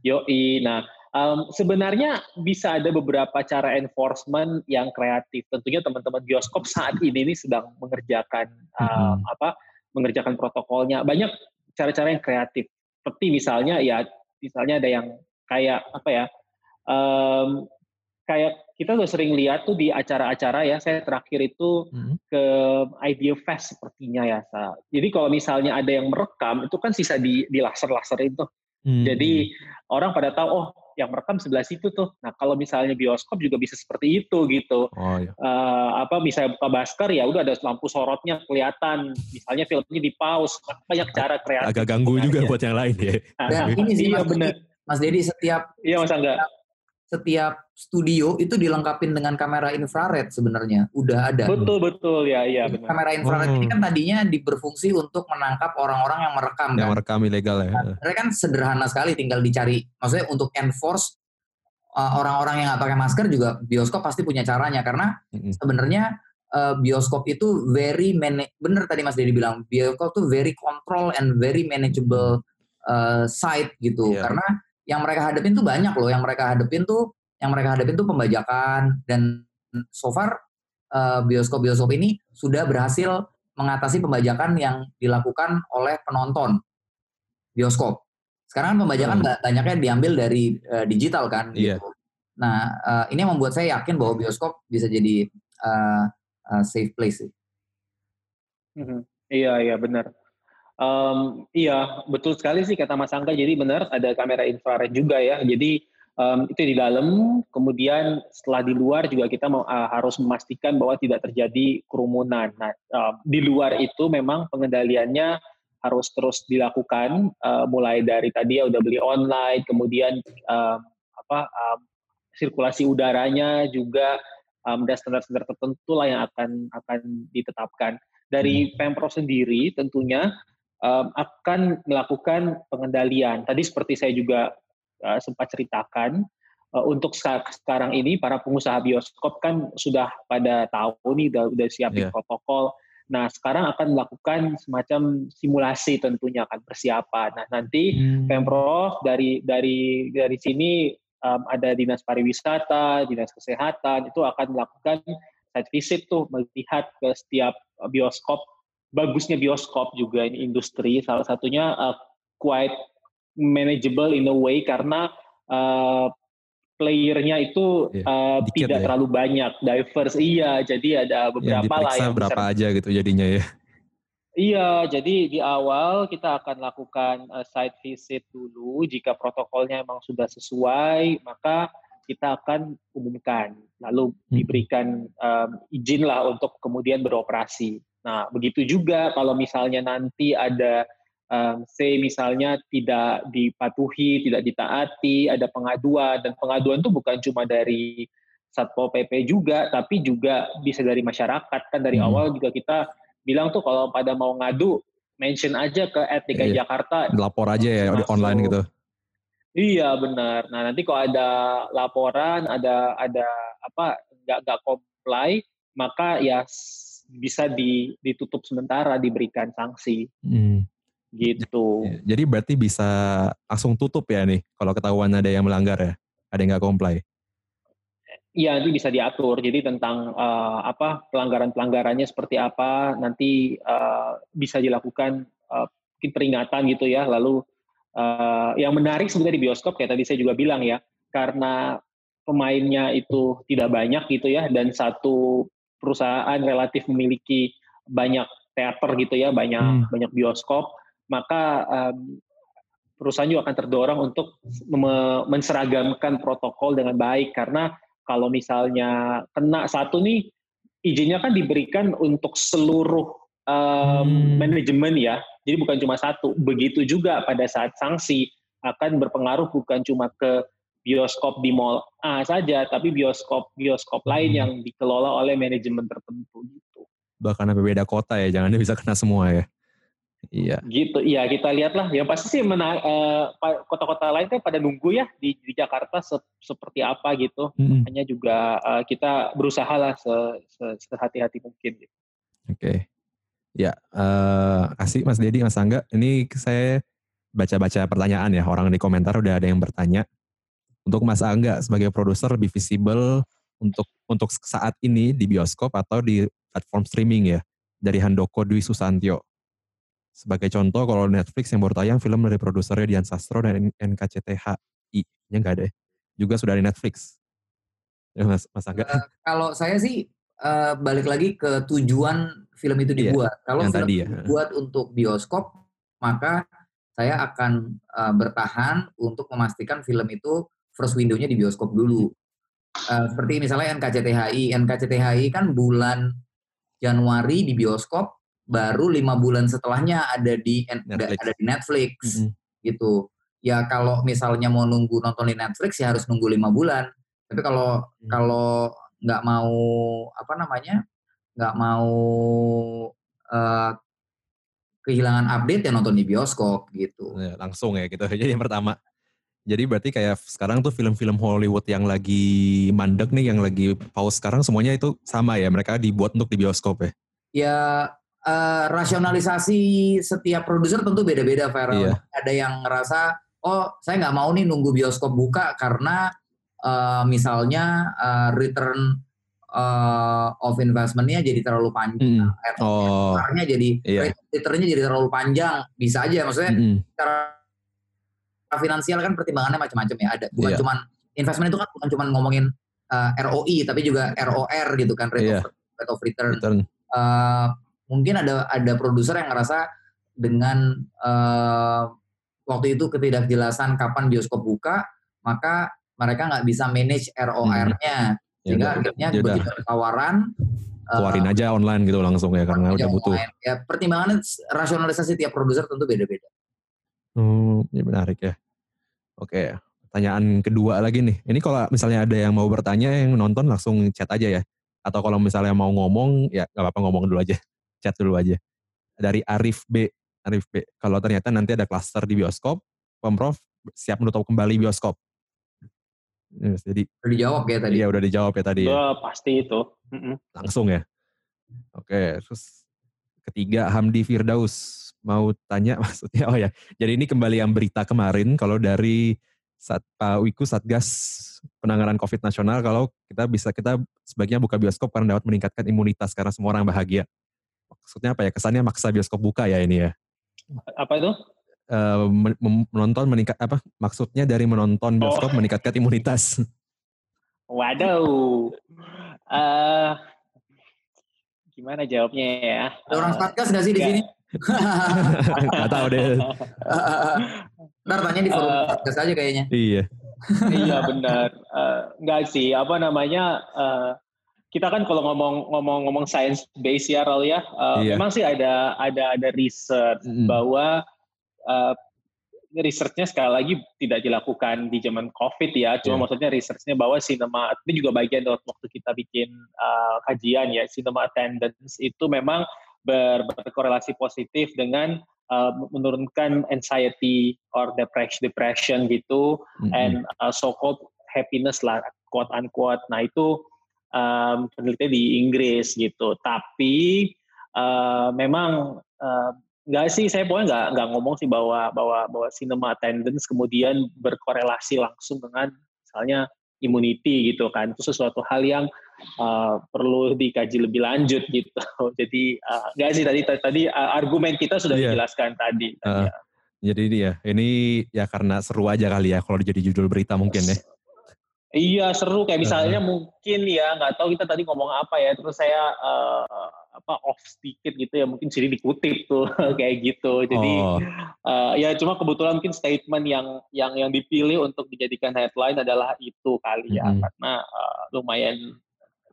Yoi, nah um, sebenarnya bisa ada beberapa cara enforcement yang kreatif. Tentunya teman-teman bioskop saat ini ini sedang mengerjakan um, hmm. apa? Mengerjakan protokolnya. Banyak cara-cara yang kreatif seperti misalnya ya misalnya ada yang kayak apa ya um, kayak kita udah sering lihat tuh di acara-acara ya saya terakhir itu hmm. ke Idea Fest sepertinya ya Sa. jadi kalau misalnya ada yang merekam itu kan sisa di di laser-laser itu hmm. jadi orang pada tahu oh yang merekam sebelah situ tuh. Nah kalau misalnya bioskop juga bisa seperti itu gitu. Oh, iya. uh, apa misalnya buka masker ya udah ada lampu sorotnya kelihatan. Misalnya filmnya di pause. Banyak cara kreatif. Agak ganggu juga buat yang lain ya. Nah, ini sih iya, Mas, bener. Mas Dedi setiap iya Mas Angga setiap studio itu dilengkapi dengan kamera infrared sebenarnya udah ada. Betul betul ya iya benar. Kamera infrared oh. ini kan tadinya berfungsi untuk menangkap orang-orang yang merekam yang kan. merekam ilegal ya. Nah, mereka kan sederhana sekali tinggal dicari. Maksudnya untuk enforce uh, orang-orang yang nggak pakai masker juga bioskop pasti punya caranya karena mm-hmm. sebenarnya uh, bioskop itu very manage bener tadi Mas Dedi bilang bioskop tuh very control and very manageable uh, site gitu yeah. karena yang mereka hadapin tuh banyak loh yang mereka hadapin tuh yang mereka hadapin tuh pembajakan dan so far uh, bioskop-bioskop ini sudah berhasil mengatasi pembajakan yang dilakukan oleh penonton bioskop. Sekarang kan pembajakan hmm. banyaknya diambil dari uh, digital kan. Iya. Gitu. Nah uh, ini yang membuat saya yakin bahwa bioskop bisa jadi uh, uh, safe place sih. Hmm. Iya iya benar. Um, iya, betul sekali sih kata Mas Angga. Jadi benar ada kamera infrared juga ya. Jadi um, itu di dalam, kemudian setelah di luar juga kita mau, uh, harus memastikan bahwa tidak terjadi kerumunan. Nah, uh, di luar itu memang pengendaliannya harus terus dilakukan, uh, mulai dari tadi ya udah beli online, kemudian uh, apa um, sirkulasi udaranya juga um, dan standar-standar tertentu lah yang akan akan ditetapkan. Dari hmm. Pemprov sendiri tentunya um, akan melakukan pengendalian. Tadi seperti saya juga uh, sempat ceritakan, uh, untuk sekarang ini para pengusaha bioskop kan sudah pada tahu nih, udah, udah siapin yeah. protokol. Nah, sekarang akan melakukan semacam simulasi tentunya akan persiapan. Nah, nanti hmm. Pemprov dari dari dari sini um, ada dinas pariwisata, dinas kesehatan itu akan melakukan site visit tuh melihat ke setiap bioskop bagusnya bioskop juga ini industri. Salah satunya uh, quite manageable in a way karena uh, playernya itu uh, tidak ya. terlalu banyak diverse. Iya jadi ada beberapa yang lah yang berapa aja gitu jadinya ya. Iya jadi di awal kita akan lakukan uh, site visit dulu. Jika protokolnya memang sudah sesuai maka kita akan umumkan. Lalu hmm. diberikan um, izin lah untuk kemudian beroperasi Nah, begitu juga kalau misalnya nanti ada um, say misalnya tidak dipatuhi, tidak ditaati, ada pengaduan dan pengaduan itu bukan cuma dari Satpol PP juga, tapi juga bisa dari masyarakat kan dari hmm. awal juga kita bilang tuh kalau pada mau ngadu mention aja ke Etika iya. Jakarta. Lapor aja ya masuk. online gitu. Iya benar. Nah nanti kalau ada laporan, ada ada apa nggak nggak comply, maka ya bisa di, ditutup sementara, diberikan sanksi. Hmm. Gitu. Jadi berarti bisa langsung tutup ya nih, kalau ketahuan ada yang melanggar ya, ada yang nggak comply. Iya, nanti bisa diatur. Jadi tentang uh, apa pelanggaran-pelanggarannya seperti apa, nanti uh, bisa dilakukan uh, peringatan gitu ya. Lalu uh, yang menarik sebenarnya di bioskop kayak tadi saya juga bilang ya, karena pemainnya itu tidak banyak gitu ya, dan satu perusahaan relatif memiliki banyak teater gitu ya, banyak hmm. banyak bioskop, maka um, perusahaan juga akan terdorong untuk menseragamkan protokol dengan baik karena kalau misalnya kena satu nih izinnya kan diberikan untuk seluruh um, hmm. manajemen ya. Jadi bukan cuma satu. Begitu juga pada saat sanksi akan berpengaruh bukan cuma ke bioskop di mall A saja, tapi bioskop bioskop lain yang dikelola oleh manajemen tertentu gitu. Bahkan sampai beda kota ya, jangan bisa kena semua ya. Iya. Gitu. Iya, kita lihatlah. Yang pasti sih uh, kota-kota lain kan pada nunggu ya di, di Jakarta se seperti apa gitu. Hmm. Hanya juga uh, kita berusaha lah se, se, sehati-hati mungkin. Gitu. Oke. Okay. Ya, uh, kasih Mas Dedi, Mas Angga. Ini saya baca-baca pertanyaan ya. Orang di komentar udah ada yang bertanya. Untuk Mas Angga sebagai produser lebih visible untuk untuk saat ini di bioskop atau di platform streaming ya dari Handoko Dwi Susantyo sebagai contoh kalau Netflix yang baru tayang film dari produsernya Dian Sastro dan NKCTHI, nya nggak ada ya? Juga sudah di Netflix. Ya, Mas, Mas Angga. Uh, kalau saya sih uh, balik lagi ke tujuan film itu iya, dibuat. Iya, kalau film tadi ya. dibuat untuk bioskop, maka saya akan uh, bertahan untuk memastikan film itu first window-nya di bioskop dulu. Uh, seperti misalnya NKCTHI. NKCTHI kan bulan Januari di bioskop, baru lima bulan setelahnya ada di Netflix. ada di Netflix mm -hmm. gitu ya kalau misalnya mau nunggu nonton di Netflix ya harus nunggu lima bulan tapi kalau mm. kalau nggak mau apa namanya nggak mau uh, kehilangan update ya nonton di bioskop gitu ya, langsung ya gitu jadi yang pertama jadi berarti kayak sekarang tuh film-film Hollywood yang lagi mandek nih, yang lagi pause sekarang semuanya itu sama ya, mereka dibuat untuk di bioskop ya? Ya uh, rasionalisasi setiap produser tentu beda-beda, Farel. Iya. Ada yang ngerasa, oh saya nggak mau nih nunggu bioskop buka karena uh, misalnya uh, return uh, of investmentnya jadi terlalu panjang, mm. oh. jadi iya. returnnya jadi terlalu panjang, bisa aja maksudnya mm. secara finansial kan pertimbangannya macam-macam ya, ada bukan yeah. cuman investment itu kan bukan cuma ngomongin uh, ROI tapi juga ROR gitu kan rate, yeah. of, rate of return. return. Uh, mungkin ada ada produser yang ngerasa dengan uh, waktu itu ketidakjelasan kapan bioskop buka, maka mereka nggak bisa manage ROR-nya. Hmm. Sehingga ya, akhirnya ya, begitu ada tawaran, eh, keluarin uh, aja online gitu langsung ya karena udah butuh. Online. Ya pertimbangannya rasionalisasi tiap produser tentu beda-beda. Hmm, ini menarik ya. Oke, pertanyaan kedua lagi nih. Ini kalau misalnya ada yang mau bertanya yang nonton langsung chat aja ya. Atau kalau misalnya mau ngomong ya nggak apa-apa ngomong dulu aja chat dulu aja. Dari Arif B. Arif B. Kalau ternyata nanti ada klaster di bioskop, Pemprov siap menutup kembali bioskop. Yes, jadi udah dijawab ya tadi. Iya udah dijawab ya tadi. Ya. pasti itu. Langsung ya. Oke, terus ketiga Hamdi Firdaus mau tanya maksudnya oh ya. Jadi ini kembali yang berita kemarin kalau dari Sat, Pak Wiku Satgas penanganan COVID nasional kalau kita bisa kita sebaiknya buka bioskop karena dapat meningkatkan imunitas karena semua orang bahagia. Maksudnya apa ya kesannya maksa bioskop buka ya ini ya? Apa itu? Uh, menonton meningkat apa maksudnya dari menonton bioskop oh. meningkatkan imunitas. Waduh. Uh, gimana jawabnya ya? Ada orang satgas nggak sih di sini Gak tahu deh. Ntar tanya di forum uh, aja kayaknya. Iya. iya benar. Uh, enggak sih, apa namanya, uh, kita kan kalau ngomong ngomong ngomong science base ya Raul ya, uh, iya. memang sih ada ada ada research mm. bahwa uh, researchnya sekali lagi tidak dilakukan di zaman COVID ya, cuma yeah. maksudnya researchnya bahwa cinema ini juga bagian waktu kita bikin uh, kajian ya, cinema attendance itu memang ber, berkorelasi positif dengan uh, menurunkan anxiety or depression depression gitu. Mm-mm. and uh, so called happiness lah quote unquote nah itu um, penelitian di Inggris gitu. Tapi uh, memang uh, nggak sih saya pokoknya nggak nggak ngomong sih bahwa bahwa bahwa cinema attendance kemudian berkorelasi langsung dengan misalnya immunity gitu kan. Itu sesuatu hal yang uh, perlu dikaji lebih lanjut gitu. Jadi uh, sih tadi tadi uh, argumen kita sudah Iya. dijelaskan tadi. Uh, Jadi ini ya, ini ya karena seru aja kali ya kalau jadi judul berita mungkin ya. Iya seru. Kayak misalnya mungkin ya nggak tahu kita tadi ngomong apa ya terus saya uh, apa off sedikit gitu ya mungkin sini dikutip tuh kayak gitu. Jadi Oh, uh, ya cuma kebetulan mungkin statement yang yang yang dipilih untuk dijadikan headline adalah itu kali ya Mm-mm. karena uh, lumayan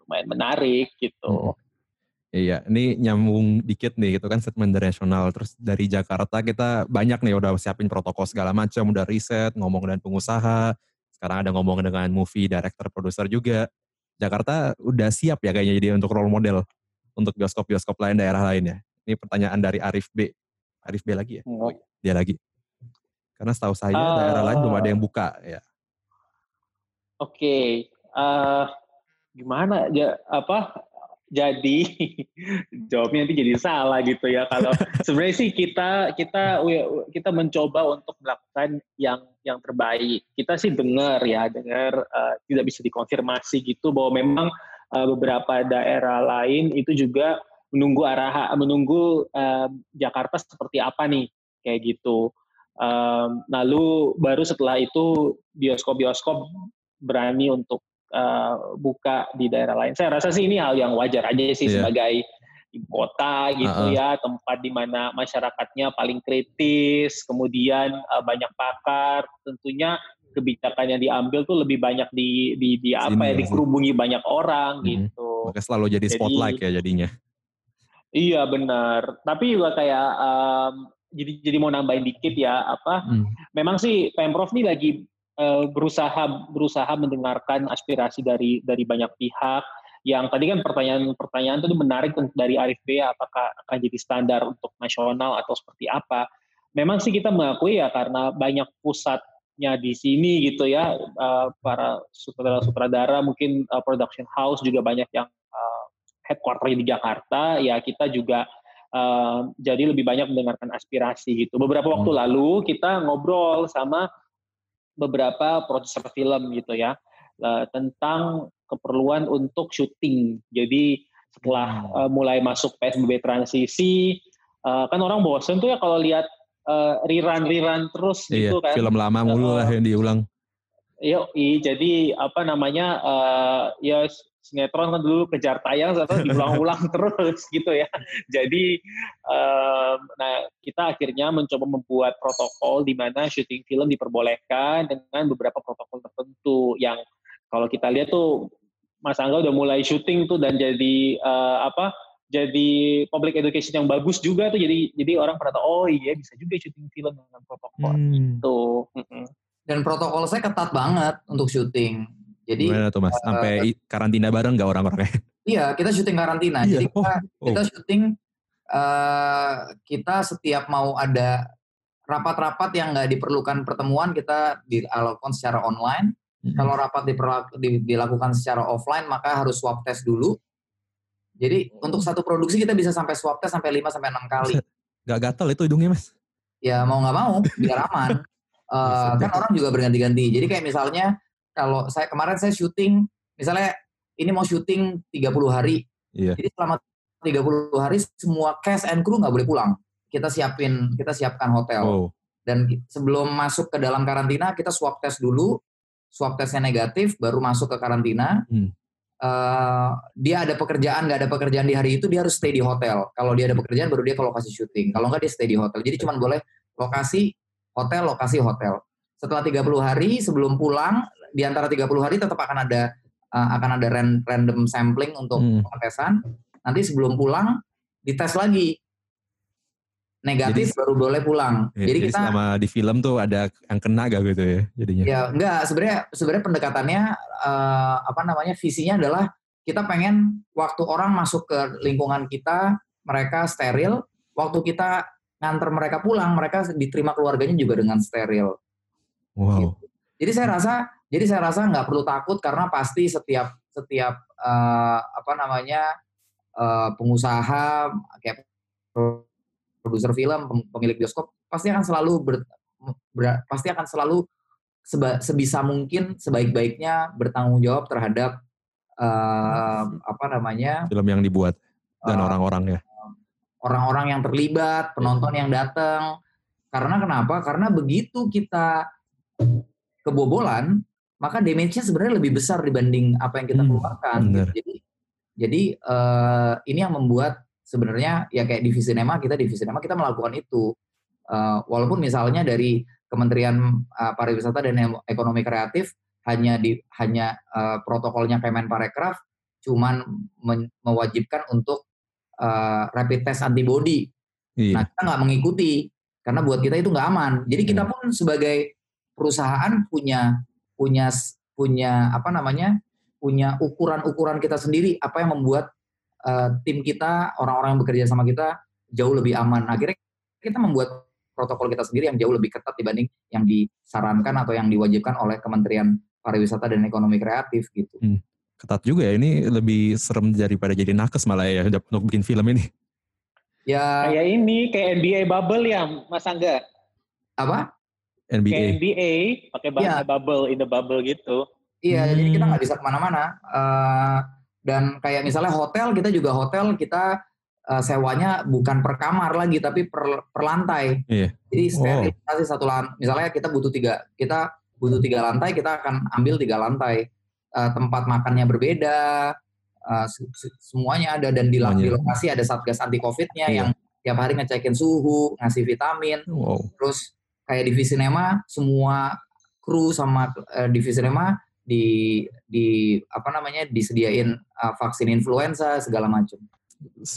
lumayan menarik gitu. iya, ini nyambung dikit nih gitu kan statement dari nasional. Terus dari Jakarta kita banyak nih udah siapin protokol segala macam, udah riset, ngomong dengan pengusaha. Sekarang ada ngomong dengan movie director, produser juga. Jakarta udah siap ya kayaknya jadi untuk role model untuk bioskop-bioskop lain daerah lain ya. Ini pertanyaan dari Arif B. Arif B lagi ya? Oh. Dia lagi. Karena setahu saya Ah. daerah lain belum ada yang buka ya. Oke, eh, gimana ya apa? Jadi jawabnya nanti jadi salah gitu ya. Kalau sebenarnya sih kita kita kita mencoba untuk melakukan yang yang terbaik. Kita sih dengar ya, dengar eh, tidak bisa dikonfirmasi gitu bahwa memang eh, beberapa daerah lain itu juga menunggu arah menunggu eh, Jakarta seperti apa nih kayak gitu. Em, lalu baru setelah itu bioskop-bioskop berani untuk uh, buka di daerah lain. Saya rasa sih ini hal yang wajar aja sih Iya. sebagai ibu kota gitu Uh-uh. ya, tempat di mana masyarakatnya paling kritis, kemudian uh, banyak pakar, tentunya kebijakan yang diambil tuh lebih banyak di di, di apa Sini ya ya, dikerubungi banyak orang Mhm. gitu. Makanya selalu jadi Jadi- spotlight ya jadinya. Iya benar. Tapi juga kayak um, jadi jadi mau nambahin dikit ya apa Hmm. memang sih pemprov ini lagi eh, berusaha berusaha mendengarkan aspirasi dari dari banyak pihak yang tadi kan pertanyaan-pertanyaan itu menarik dari Arif B apakah akan jadi standar untuk nasional atau seperti apa. Memang sih kita mengakui ya karena banyak pusatnya di sini gitu ya eh, para sutradara-sutradara mungkin eh, production house juga banyak yang headquarternya di Jakarta ya kita juga jadi lebih banyak mendengarkan aspirasi gitu. Beberapa waktu Hmm. lalu kita ngobrol sama beberapa produser film gitu ya eh, tentang keperluan untuk syuting. Jadi setelah Hmm. eh, mulai masuk PSBB transisi eh, kan orang bosen tuh ya kalau lihat eh, rerun-rerun terus Iya, gitu kan. film lama mulu lah yang diulang. Yo, jadi apa namanya eh, ya sinetron kan dulu kejar tayang atau diulang-ulang terus gitu ya. Jadi em, nah kita akhirnya mencoba membuat protokol di mana syuting film diperbolehkan dengan beberapa protokol tertentu yang kalau kita lihat tuh Mas Angga udah mulai syuting tuh dan jadi eh, apa? Jadi public education yang bagus juga tuh jadi jadi orang pada tahu oh iya bisa juga syuting film dengan protokol Hmm. tuh. Mm-mm. Dan protokol saya ketat banget untuk syuting. Jadi Gimana tuh mas? Sampai i- karantina bareng nggak orang-orangnya? iya kita syuting karantina. Iya. Jadi kita Oh, kita syuting eh kita setiap mau ada rapat-rapat yang nggak diperlukan pertemuan kita dilakukan secara online. Mm-mm. Kalau rapat dilakukan secara offline maka harus swab test dulu. Jadi untuk satu produksi kita bisa sampai swab test sampai 5 sampai 6 kali. Nggak gatel itu hidungnya mas? Ya mau nggak mau biar aman. Buset kan orang juga berganti-ganti. Jadi kayak misalnya kalau saya kemarin saya syuting misalnya ini mau syuting 30 hari. Iya. Jadi selama 30 hari semua cast and crew nggak boleh pulang. Kita siapin kita siapkan hotel. Oh, Dan sebelum masuk ke dalam karantina kita swab test dulu. Swab testnya negatif baru masuk ke karantina. Hmm. Eh, dia ada pekerjaan nggak ada pekerjaan di hari itu dia harus stay di hotel. Kalau dia ada pekerjaan baru dia ke lokasi syuting. Kalau nggak dia stay di hotel. Jadi cuma boleh lokasi hotel lokasi hotel. Setelah 30 hari sebelum pulang di antara 30 hari tetap akan ada eh, akan ada ran- random sampling untuk Hmm. pengetesan. Nanti sebelum pulang dites lagi. Negatif baru boleh pulang. iya. Jadi jadi kita selama di film tuh ada yang kena gak gitu ya jadinya? Ya enggak, sebenarnya sebenarnya pendekatannya eh, apa namanya visinya adalah kita pengen waktu orang masuk ke lingkungan kita mereka steril, waktu kita nganter mereka pulang, mereka diterima keluarganya juga dengan steril. Wow. Jadi saya rasa, jadi saya rasa nggak perlu takut karena pasti setiap setiap uh, apa namanya uh, pengusaha kayak produser film, pemilik bioskop pasti akan selalu ber, ber, pasti akan selalu seba, sebisa mungkin sebaik-baiknya bertanggung jawab terhadap uh, apa namanya film yang dibuat dan uh, orang-orangnya. orang-orang yang terlibat penonton yang datang karena kenapa? Karena begitu kita kebobolan maka damage-nya sebenarnya lebih besar dibanding apa yang kita hmm, keluarkan bener. jadi jadi uh, ini yang membuat sebenarnya ya kayak di Visinema kita di Visinema kita melakukan itu uh, walaupun misalnya dari Kementerian uh, Pariwisata dan Ekonomi Kreatif hanya di hanya uh, protokolnya Kemenparekraf cuman men, mewajibkan untuk uh, rapid test antibody. Iya. Nah kita nggak mengikuti karena buat kita itu nggak aman. Jadi kita iya. pun sebagai perusahaan punya punya punya apa namanya punya ukuran-ukuran kita sendiri apa yang membuat uh, tim kita orang-orang yang bekerja sama kita jauh lebih aman. Akhirnya kita membuat protokol kita sendiri yang jauh lebih ketat dibanding yang disarankan atau yang diwajibkan oleh Kementerian Pariwisata dan Ekonomi Kreatif gitu. Hmm. Ketat juga ya, ini lebih serem daripada jadi nakes malah ya untuk bikin film ini. Ya. Kayak ini, kayak NBA bubble ya, Mas Angga. Apa? NBA. Kayak NBA, pakai bahasa ya. bubble, in the bubble gitu. Iya, hmm. jadi kita nggak bisa ke mana-mana. Uh, dan kayak misalnya hotel, kita juga hotel, kita uh, sewanya bukan per kamar lagi tapi per, per lantai. Iya. Jadi sterilisasi oh. satu lantai. Misalnya kita butuh tiga, kita butuh tiga lantai, kita akan ambil tiga lantai. Uh, tempat makannya berbeda, uh, semuanya ada dan di, di lokasi ada satgas anti covidnya iya. yang tiap hari ngecekin suhu, ngasih vitamin. Wow. Terus kayak di Visinema semua kru sama uh, di Visinema di di apa namanya disediain uh, vaksin influenza segala macam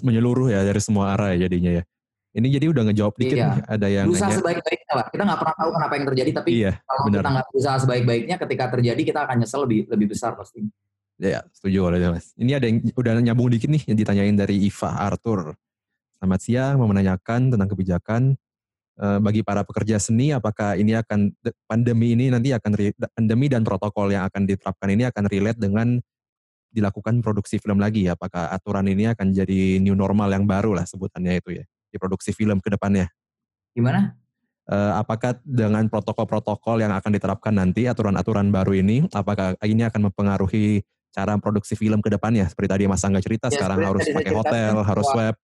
menyeluruh ya dari semua arah ya jadinya ya. Ini jadi udah ngejawab dikit iya. nih, ada yang berusaha sebaik-baiknya lah. Kita nggak pernah tahu kenapa yang terjadi, tapi iya, kalau bener. kita nggak berusaha sebaik-baiknya, ketika terjadi kita akan nyesel lebih lebih besar pasti. Ya, setuju oleh mas. Ini ada yang udah nyambung dikit nih yang ditanyain dari Iva Arthur. Selamat siang, mau menanyakan tentang kebijakan bagi para pekerja seni, apakah ini akan pandemi ini nanti akan pandemi dan protokol yang akan diterapkan ini akan relate dengan dilakukan produksi film lagi ya? Apakah aturan ini akan jadi new normal yang baru lah sebutannya itu ya di produksi film ke depannya? Gimana? Uh, apakah dengan protokol-protokol yang akan diterapkan nanti aturan-aturan baru ini, apakah ini akan mempengaruhi cara produksi film ke depannya? Seperti tadi Mas Angga cerita, ya, sekarang harus pakai hotel, harus web.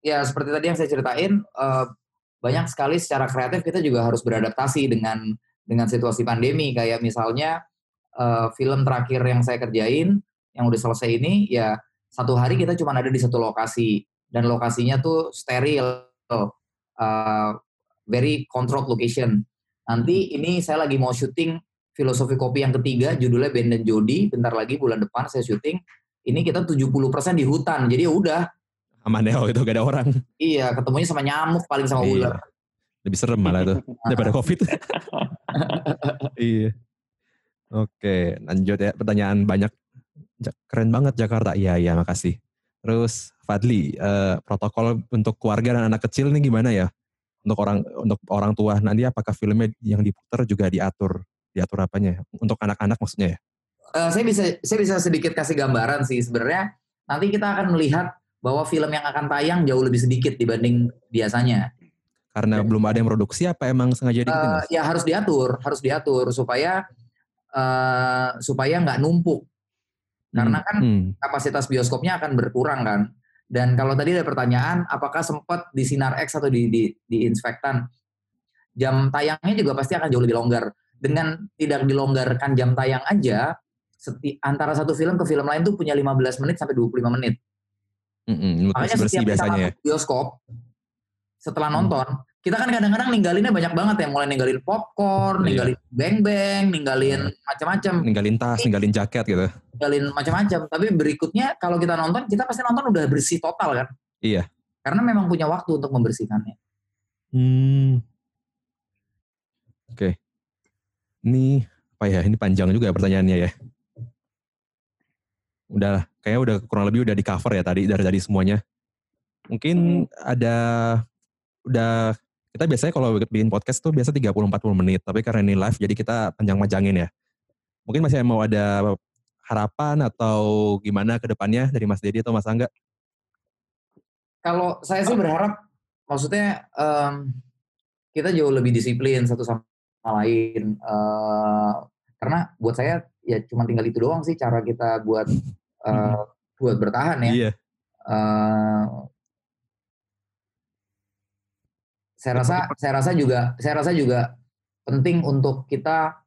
Ya, seperti tadi yang saya ceritain, uh, banyak sekali secara kreatif kita juga harus beradaptasi dengan dengan situasi pandemi. Kayak misalnya uh, film terakhir yang saya kerjain, yang udah selesai ini ya satu hari kita cuma ada di satu lokasi dan lokasinya tuh steril, uh, very controlled location. Nanti ini saya lagi mau syuting filosofi kopi yang ketiga, judulnya Ben dan Jody. Bentar lagi bulan depan saya syuting. Ini kita 70% di hutan, jadi ya udah. Aman ya, itu gak ada orang. Iya, ketemunya sama nyamuk paling sama iya. ular. Lebih serem malah tuh daripada covid. iya. Oke, lanjut ya pertanyaan banyak keren banget Jakarta. Iya, iya, makasih. Terus Fadli, uh, protokol untuk keluarga dan anak kecil ini gimana ya? Untuk orang untuk orang tua nanti apakah filmnya yang diputar juga diatur diatur apanya? Untuk anak-anak maksudnya ya? Uh, saya bisa saya bisa sedikit kasih gambaran sih sebenarnya nanti kita akan melihat bahwa film yang akan tayang jauh lebih sedikit dibanding biasanya. Karena ya. belum ada yang produksi apa emang sengaja dikitin? Uh, ya harus diatur, harus diatur supaya uh, supaya nggak numpuk karena hmm, kan hmm. kapasitas bioskopnya akan berkurang kan. Dan kalau tadi ada pertanyaan, apakah sempat di Sinar X atau di, di, di Inspektan, jam tayangnya juga pasti akan jauh lebih longgar. Dengan tidak dilonggarkan jam tayang aja, seti, antara satu film ke film lain tuh punya 15 menit sampai 25 menit. Mm-hmm, Makanya setiap kita masuk ya. bioskop, setelah hmm. nonton, kita kan kadang-kadang ninggalinnya banyak banget ya, mulai ninggalin popcorn, iya. ninggalin beng-beng, ninggalin iya. macam-macam. Ninggalin tas, ninggalin jaket gitu. Ninggalin macam-macam. Tapi berikutnya kalau kita nonton, kita pasti nonton udah bersih total kan? Iya. Karena memang punya waktu untuk membersihkannya. Hmm. Oke. Okay. Ini apa ya? Ini panjang juga ya pertanyaannya ya. Udah, kayaknya udah kurang lebih udah di cover ya tadi dari tadi semuanya. Mungkin hmm. ada udah kita biasanya kalau bikin podcast tuh biasa 30-40 menit. Tapi karena ini live jadi kita panjang-panjangin ya. Mungkin masih mau ada harapan atau gimana ke depannya dari Mas Dedi atau Mas Angga? Kalau saya sih berharap, maksudnya um, kita jauh lebih disiplin satu sama lain. Uh, karena buat saya ya cuma tinggal itu doang sih cara kita buat uh, buat bertahan ya. Iya. Uh, saya rasa saya rasa juga saya rasa juga penting untuk kita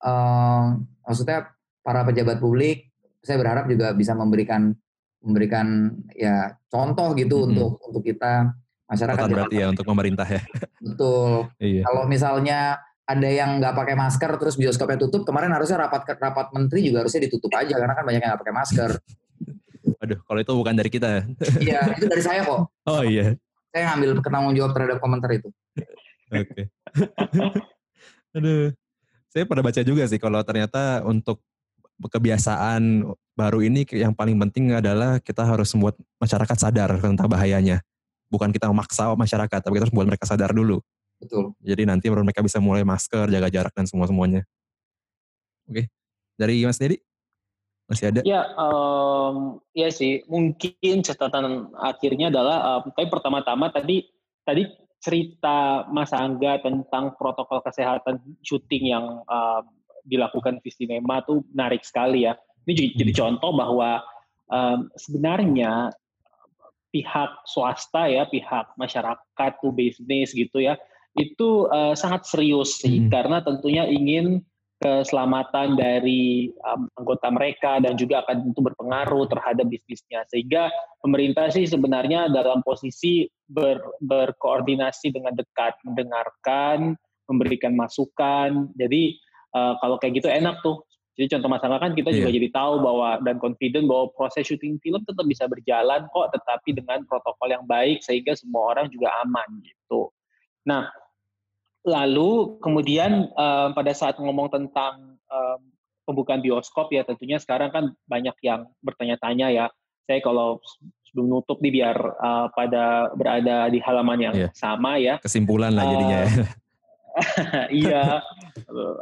um, maksudnya para pejabat publik saya berharap juga bisa memberikan memberikan ya contoh gitu hmm. untuk untuk kita masyarakat berarti ya untuk pemerintah ya betul iya. kalau misalnya ada yang nggak pakai masker terus bioskopnya tutup kemarin harusnya rapat rapat menteri juga harusnya ditutup aja karena kan banyak yang nggak pakai masker Aduh, kalau itu bukan dari kita. Iya, itu dari saya kok. Oh iya saya ngambil penanggung jawab terhadap komentar itu. Oke. Aduh. Saya pada baca juga sih kalau ternyata untuk kebiasaan baru ini yang paling penting adalah kita harus membuat masyarakat sadar tentang bahayanya. Bukan kita memaksa masyarakat, tapi kita harus membuat mereka sadar dulu. Betul. Jadi nanti baru mereka bisa mulai masker, jaga jarak dan semua-semuanya. Oke. Dari Mas Dedi? Masih ada? Ya, um, ya sih. Mungkin catatan akhirnya adalah, um, tapi pertama-tama tadi tadi cerita Mas Angga tentang protokol kesehatan syuting yang um, dilakukan Vistinema tuh menarik sekali ya. Ini jadi, jadi hmm. contoh bahwa um, sebenarnya pihak swasta ya, pihak masyarakat tuh bisnis gitu ya, itu uh, sangat serius sih. Hmm. karena tentunya ingin keselamatan dari um, anggota mereka dan juga akan tentu berpengaruh terhadap bisnisnya. Sehingga pemerintah sih sebenarnya dalam posisi ber, berkoordinasi dengan dekat mendengarkan memberikan masukan. Jadi uh, kalau kayak gitu enak tuh. Jadi contoh masalah kan kita juga yeah. jadi tahu bahwa dan confident bahwa proses syuting film tetap bisa berjalan kok tetapi dengan protokol yang baik sehingga semua orang juga aman gitu. Nah Lalu kemudian uh, pada saat ngomong tentang uh, pembukaan bioskop ya tentunya sekarang kan banyak yang bertanya-tanya ya. Saya kalau sebelum nutup nih biar uh, pada berada di halaman yang yeah. sama ya. Kesimpulan lah jadinya ya. iya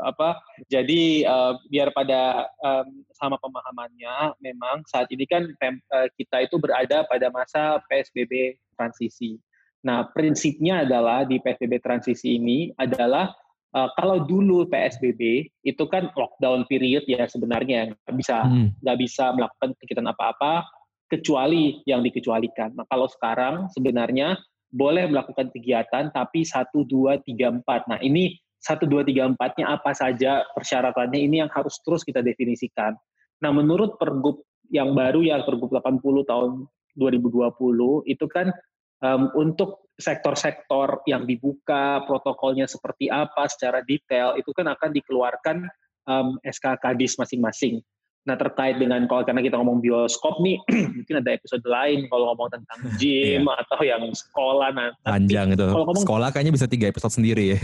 apa jadi uh, biar pada um, sama pemahamannya memang saat ini kan uh, kita itu berada pada masa PSBB transisi Nah, prinsipnya adalah di PSBB transisi ini adalah uh, kalau dulu PSBB itu kan lockdown period ya sebenarnya nggak bisa hmm. nggak hmm. bisa melakukan kegiatan apa-apa kecuali yang dikecualikan. Nah, kalau sekarang sebenarnya boleh melakukan kegiatan tapi satu dua tiga empat. Nah, ini satu dua tiga empatnya apa saja persyaratannya ini yang harus terus kita definisikan. Nah, menurut Pergub yang baru ya Pergub 80 tahun 2020 itu kan um, untuk sektor-sektor yang dibuka, protokolnya seperti apa secara detail, itu kan akan dikeluarkan um, SK Kadis masing-masing. Nah terkait dengan kalau karena kita ngomong bioskop nih, mungkin ada episode lain kalau ngomong tentang gym yeah. atau yang sekolah. Nah, panjang itu. Kalau ngomong, sekolah kayaknya bisa tiga episode sendiri ya.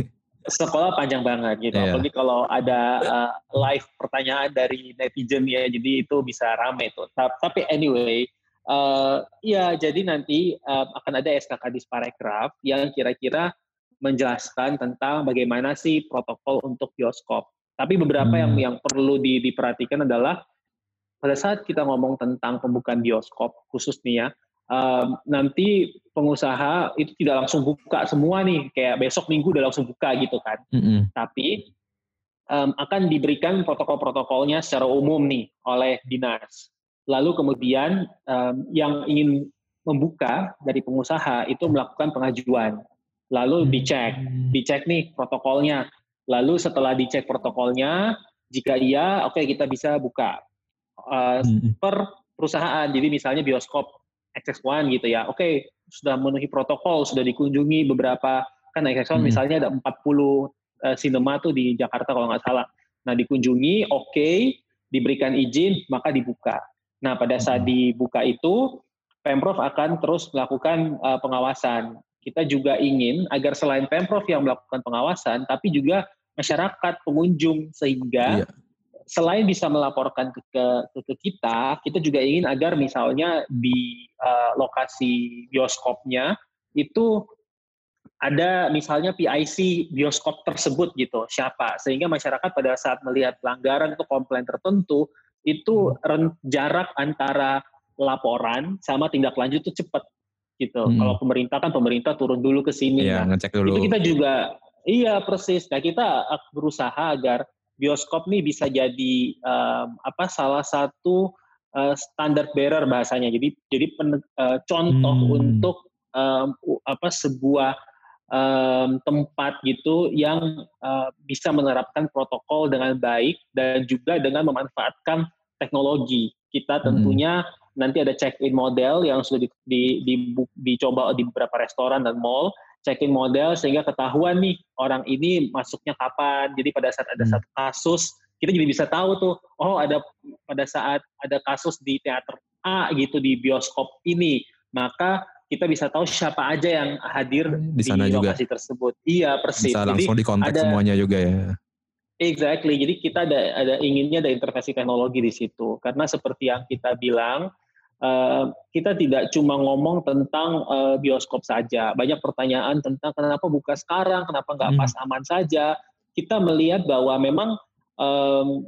Sekolah panjang banget gitu. Yeah. Apalagi kalau ada uh, live pertanyaan dari netizen ya, jadi itu bisa rame tuh. Tapi anyway, Uh, ya, jadi nanti uh, akan ada SKK Disparekraf yang kira-kira menjelaskan tentang bagaimana sih protokol untuk bioskop. Tapi beberapa hmm. yang yang perlu di, diperhatikan adalah pada saat kita ngomong tentang pembukaan bioskop khusus nih ya, um, nanti pengusaha itu tidak langsung buka semua nih, kayak besok minggu udah langsung buka gitu kan. -hmm. Tapi um, akan diberikan protokol-protokolnya secara umum nih oleh dinas lalu kemudian um, yang ingin membuka dari pengusaha itu melakukan pengajuan, lalu hmm. dicek, dicek nih protokolnya, lalu setelah dicek protokolnya, jika iya, oke okay, kita bisa buka uh, per perusahaan. Jadi misalnya bioskop XX1 gitu ya, oke okay, sudah memenuhi protokol, sudah dikunjungi beberapa kan XX1 hmm. misalnya ada 40 uh, sinema tuh di Jakarta kalau nggak salah. Nah dikunjungi, oke, okay, diberikan izin, maka dibuka. Nah, pada saat dibuka itu, Pemprov akan terus melakukan uh, pengawasan. Kita juga ingin agar selain Pemprov yang melakukan pengawasan, tapi juga masyarakat, pengunjung, sehingga iya. selain bisa melaporkan ke, ke, ke kita, kita juga ingin agar misalnya di uh, lokasi bioskopnya itu ada misalnya PIC bioskop tersebut gitu siapa sehingga masyarakat pada saat melihat pelanggaran atau komplain tertentu itu Hmm. jarak antara laporan sama tindak lanjut itu cepat gitu. Hmm. Kalau pemerintah kan pemerintah turun dulu ke sini. Iya, Nah, ngecek dulu. itu kita juga iya persis. Nah kita berusaha agar bioskop nih bisa jadi um, apa salah satu uh, standard bearer bahasanya. Jadi jadi pen, uh, contoh Hmm. untuk um, apa sebuah um, tempat gitu yang uh, bisa menerapkan protokol dengan baik dan juga dengan memanfaatkan teknologi. Kita tentunya nanti ada check-in model yang sudah di, di, di- dicoba di beberapa restoran dan mall check-in model sehingga ketahuan nih orang ini masuknya kapan. Jadi pada saat ada Hmm. satu kasus kita jadi bisa tahu tuh oh ada pada saat ada kasus di teater A gitu di bioskop ini maka kita bisa tahu siapa aja yang hadir Di sana juga. lokasi tersebut. Iya persis. Bisa Jadi langsung dikontak ada- semuanya juga ya. Exactly. Jadi kita ada ada inginnya ada intervensi teknologi di situ. Karena seperti yang kita bilang, eh, kita tidak cuma ngomong tentang eh, bioskop saja. Banyak pertanyaan tentang kenapa buka sekarang, kenapa nggak Hmm. pas aman saja. Kita melihat bahwa memang em,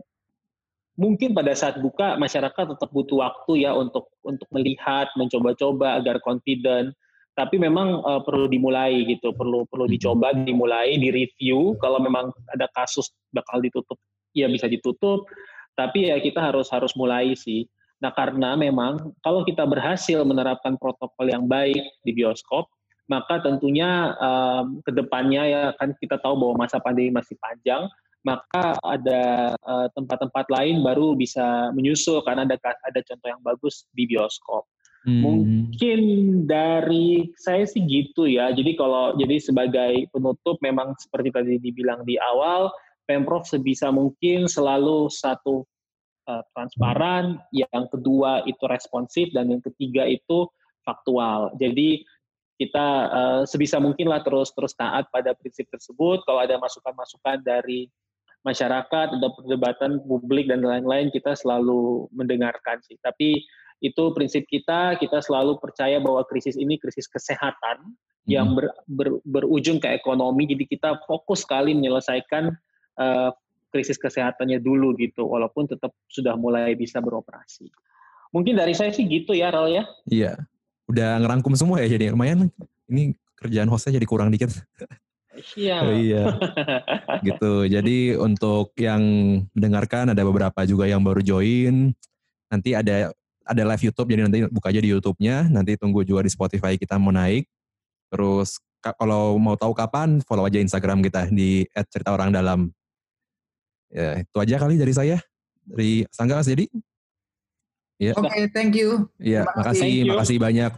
mungkin pada saat buka masyarakat tetap butuh waktu ya untuk untuk melihat, mencoba-coba agar confident. Tapi memang eh, perlu dimulai gitu, perlu perlu dicoba, dimulai, direview. Kalau memang ada kasus bakal ditutup, ya bisa ditutup. Tapi ya kita harus harus mulai sih. Nah karena memang kalau kita berhasil menerapkan protokol yang baik di bioskop, maka tentunya um, ke depannya ya kan kita tahu bahwa masa pandemi masih panjang, maka ada uh, tempat-tempat lain baru bisa menyusul karena ada ada contoh yang bagus di bioskop. Hmm. Mungkin dari saya sih gitu ya. Jadi kalau jadi sebagai penutup memang seperti tadi dibilang di awal, Pemprov sebisa mungkin selalu satu uh, transparan, yang kedua itu responsif dan yang ketiga itu faktual. Jadi kita uh, sebisa mungkin lah terus terus taat pada prinsip tersebut. Kalau ada masukan-masukan dari masyarakat, ada perdebatan publik dan lain-lain, kita selalu mendengarkan sih. Tapi itu prinsip kita, kita selalu percaya bahwa krisis ini krisis kesehatan yang ber, ber, berujung ke ekonomi, jadi kita fokus sekali menyelesaikan uh, krisis kesehatannya dulu gitu, walaupun tetap sudah mulai bisa beroperasi. Mungkin dari saya sih gitu ya, Ral ya. Iya. Udah ngerangkum semua ya jadi lumayan. Ini kerjaan hostnya jadi kurang dikit. Iya. iya. gitu. Jadi untuk yang mendengarkan ada beberapa juga yang baru join. Nanti ada ada live YouTube jadi nanti buka aja di YouTube-nya. Nanti tunggu juga di Spotify kita mau naik. Terus ka- kalau mau tahu kapan follow aja Instagram kita di @ceritaorangdalam. Ya, itu aja kali dari saya. Dari Sangga Mas Jadi. Oke, thank you. Terima kasih. makasih, makasih banyak